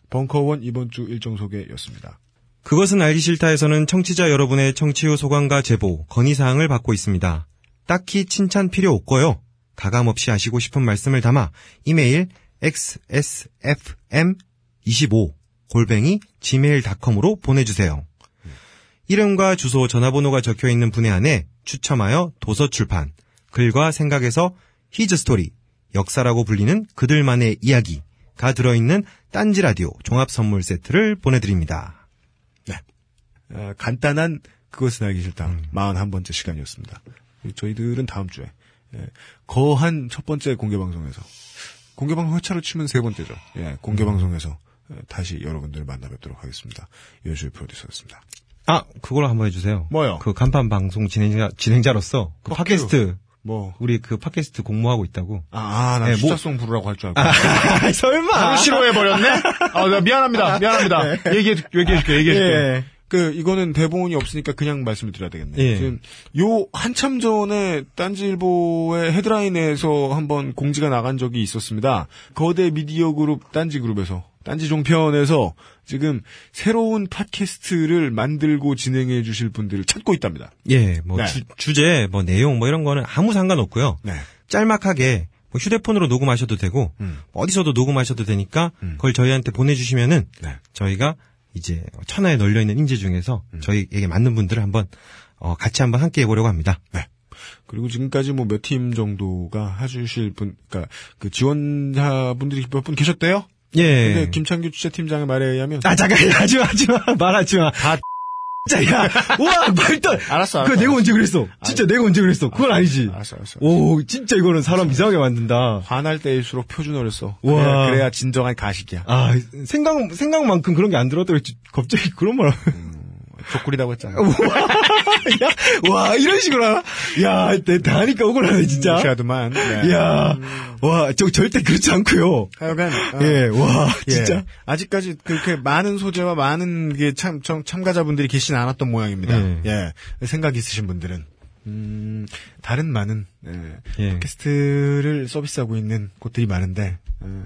벙커원 이번 주 일정 소개였습니다. 그것은 알기 싫다에서는 청취자 여러분의 청취 후 소감과 제보, 건의사항을 받고 있습니다. 딱히 칭찬 필요 없고요. 가감없이 하시고 싶은 말씀을 담아 이메일 xsfm25 골뱅이 gmail.com으로 보내주세요. 이름과 주소, 전화번호가 적혀 있는 분의 안에 추첨하여 도서 출판, 글과 생각에서 히즈 스토리, 역사라고 불리는 그들만의 이야기가 들어있는 딴지 라디오 종합 선물 세트를 보내드립니다. 어, 간단한 그것은 알기 싫다. 41번째 시간이었습니다. 저희들은 다음 주에 예, 거한 첫 번째 공개 방송에서 공개 방송 회차로 치면 세 번째죠. 예, 공개 방송에서 예, 다시 여러분들을 만나 뵙도록 하겠습니다. 유현수의 프로듀서였습니다. 아, 그걸 한번 해주세요. 뭐요? 그 간판 방송 진행자, 진행자로서 그 어, 팟캐스트 뭐. 우리 그 팟캐스트 공모하고 있다고. 아, 아, 나 네, 뭐- 숫자송 부르라고 할 줄 알고. 아, 설마. 바로 싫어해버렸네? 아, 나 미안합니다. 미안합니다. 얘기해, 얘기해줄게, 얘기해줄게. 예. 그, 이거는 대본이 없으니까 그냥 말씀을 드려야 되겠네. 예. 지금 요, 한참 전에 딴지일보의 헤드라인에서 한번 공지가 나간 적이 있었습니다. 거대 미디어 그룹 딴지 그룹에서, 딴지 종편에서 지금 새로운 팟캐스트를 만들고 진행해 주실 분들을 찾고 있답니다. 예, 뭐 네. 주, 제 뭐 내용 뭐 이런 거는 아무 상관없고요. 네. 짤막하게 뭐 휴대폰으로 녹음하셔도 되고 음. 어디서도 녹음하셔도 되니까 음. 그걸 저희한테 보내주시면은 네. 저희가 이제 천하에 널려 있는 인재 중에서 음. 저희에게 맞는 분들을 한번 어, 같이 한번 함께 해보려고 합니다. 그리고 지금까지 뭐 몇 팀 정도가 해주실 분, 그니까 그 지원자 분들이 몇 분 계셨대요? 예. 근데 김창규 취재팀장의 말에 의하면 아 잠깐 하지 마 하지 마 말하지 마. 다 진짜 야, 와 말도. 알았어, 그 알았어. 내가 언제 그랬어? 진짜 내가 언제 그랬어? 그건 아니지. 알았어, 알았어. 오, 진짜 이거는 사람 이상하게 만든다. 화날 때일수록 표준어를 써. 와. 그래야, 그래야 진정한 가식이야. 아, 생각 생각만큼 그런 게 안 들었더니 갑자기 그런 말. 족구리라고 했잖아. 야, 와 이런 식으로 하나? 야, 내 다니까 억울하네 진짜. 무시하더만. 네. 야, 와, 저 절대 그렇지 않고요. 하여간 어, 예, 와, 예. 진짜. 아직까지 그렇게 많은 소재와 많은 게 참, 참 참가자분들이 계시진 않았던 모양입니다. 예. 예. 생각 있으신 분들은 음, 다른 많은 예. 예. 팟캐스트를 서비스하고 있는 곳들이 많은데 어,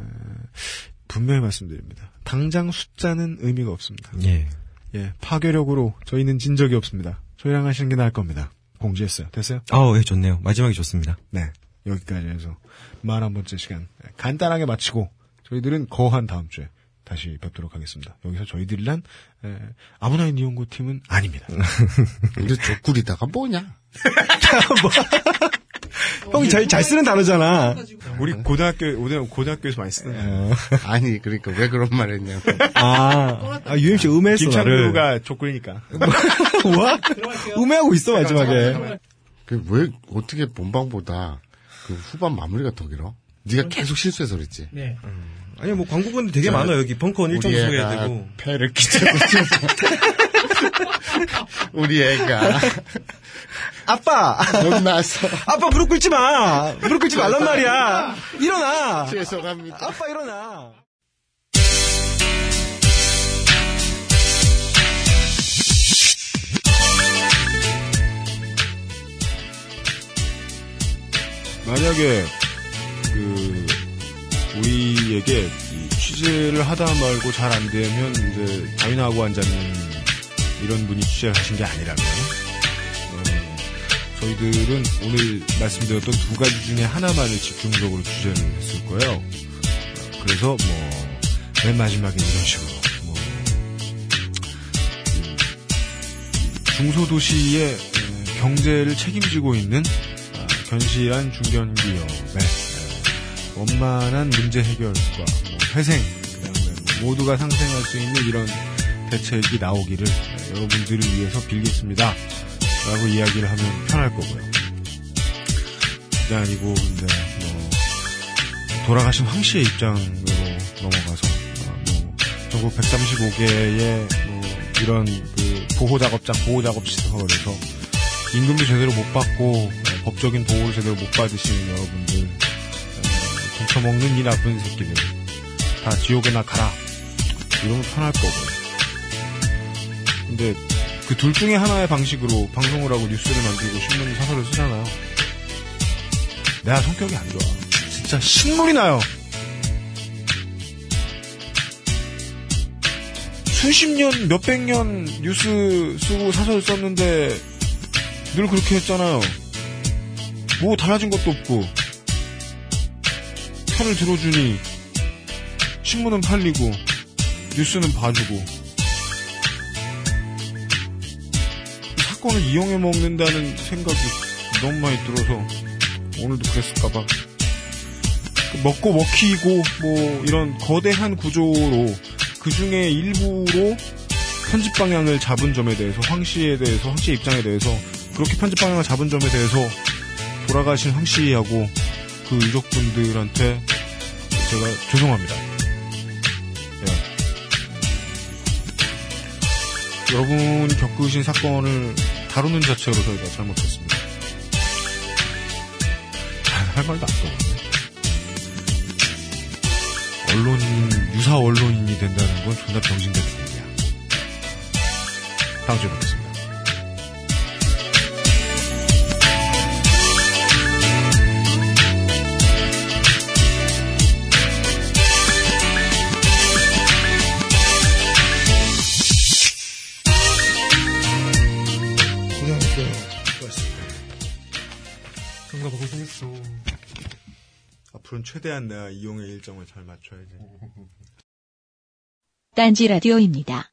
분명히 말씀드립니다. 당장 숫자는 의미가 없습니다. 예. 예, 파괴력으로 저희는 진 적이 없습니다. 저희랑 하시는 게 나을 겁니다. 공지했어요. 됐어요? 아우, 예, 좋네요. 마지막이 좋습니다. 네. 여기까지 해서 41번째 시간 간단하게 마치고 저희들은 거한 다음 주에 다시 뵙도록 하겠습니다. 여기서 저희들이란 에, 아브나인 이용고 팀은 아닙니다. 근데 족구리다가 뭐냐? 형이 잘, 잘 쓰는 단어잖아. 우리 고등학교 고등- 고등학교에서 많이 쓰는 아니, 그러니까 왜 그런 말 했냐고. 아, 아 UMC 음해했어. 김창규가 족구니까. 와? 음해하고 있어, 마지막에. 그 왜, 어떻게 본방보다 그 후반 마무리가 더 길어? 네가 계속 실수해서 그랬지. 아니, 뭐, 광고분들 되게 많아, 여기. 벙커원 일정 우리 소개해야 애가 되고. 패를 끼치고. 우리 애가 아빠! 못 나서 아빠 무릎 꿇지 마! 무릎 꿇지 말란 말이야! 일어나! 죄송합니다. 아빠 일어나! 만약에 그 우리에게 이 취재를 하다 말고 잘 안 되면 이제 자윈하고 앉아있는 이런 분이 취재를 하신 게 아니라면 어, 저희들은 오늘 말씀드렸던 두 가지 중에 하나만을 집중적으로 취재를 했을 거예요. 어, 그래서 뭐 맨 마지막에 이런 식으로 뭐이 중소도시의 에, 경제를 책임지고 있는 아, 견실한 중견기업의 에, 원만한 문제 해결과 뭐 회생, 뭐 모두가 상생할 수 있는 이런 대책이 나오기를 에, 여러분들을 위해서 빌겠습니다. 라고 이야기를 하면 편할 거고요. 그게 아니고 이제 뭐 돌아가신 황 씨의 입장으로 넘어가서 어, 뭐 전국 135개의 뭐 이런 그 보호 작업장, 보호 작업 시설에서 임금도 제대로 못 받고 어, 법적인 보호를 제대로 못 받으시는 여러분들 어, 훔쳐먹는 이 나쁜 새끼들 다 지옥에나 가라 이러면 편할 거고요. 근데 그 둘 중에 하나의 방식으로 방송을 하고 뉴스를 만들고 신문 사설을 쓰잖아요. 내가 성격이 안 좋아. 진짜 신물이 나요. 수십 년, 몇백 년 뉴스 쓰고 사설 썼는데 늘 그렇게 했잖아요. 뭐 달라진 것도 없고 편을 들어주니 신문은 팔리고 뉴스는 봐주고 이 사건을 이용해 먹는다는 생각이 너무 많이 들어서 오늘도 그랬을까봐 먹고 먹히고 뭐 이런 거대한 구조로 그 중에 일부로 편집 방향을 잡은 점에 대해서 황 씨에 대해서 황 씨의 입장에 대해서 그렇게 편집 방향을 잡은 점에 대해서 돌아가신 황 씨하고 그 유족분들한테 제가 죄송합니다. 예. 여러분이 겪으신 사건을 다루는 자체로 저희가 잘못했습니다. 할 말도 안 떠오르네. 언론인, 유사 언론인이 된다는 건 존나 병신 같은 일이야. 다음 주에 뵙겠습니다. 앞으로는 최대한 내가 이용의 일정을 잘 맞춰야지. 딴지 라디오입니다.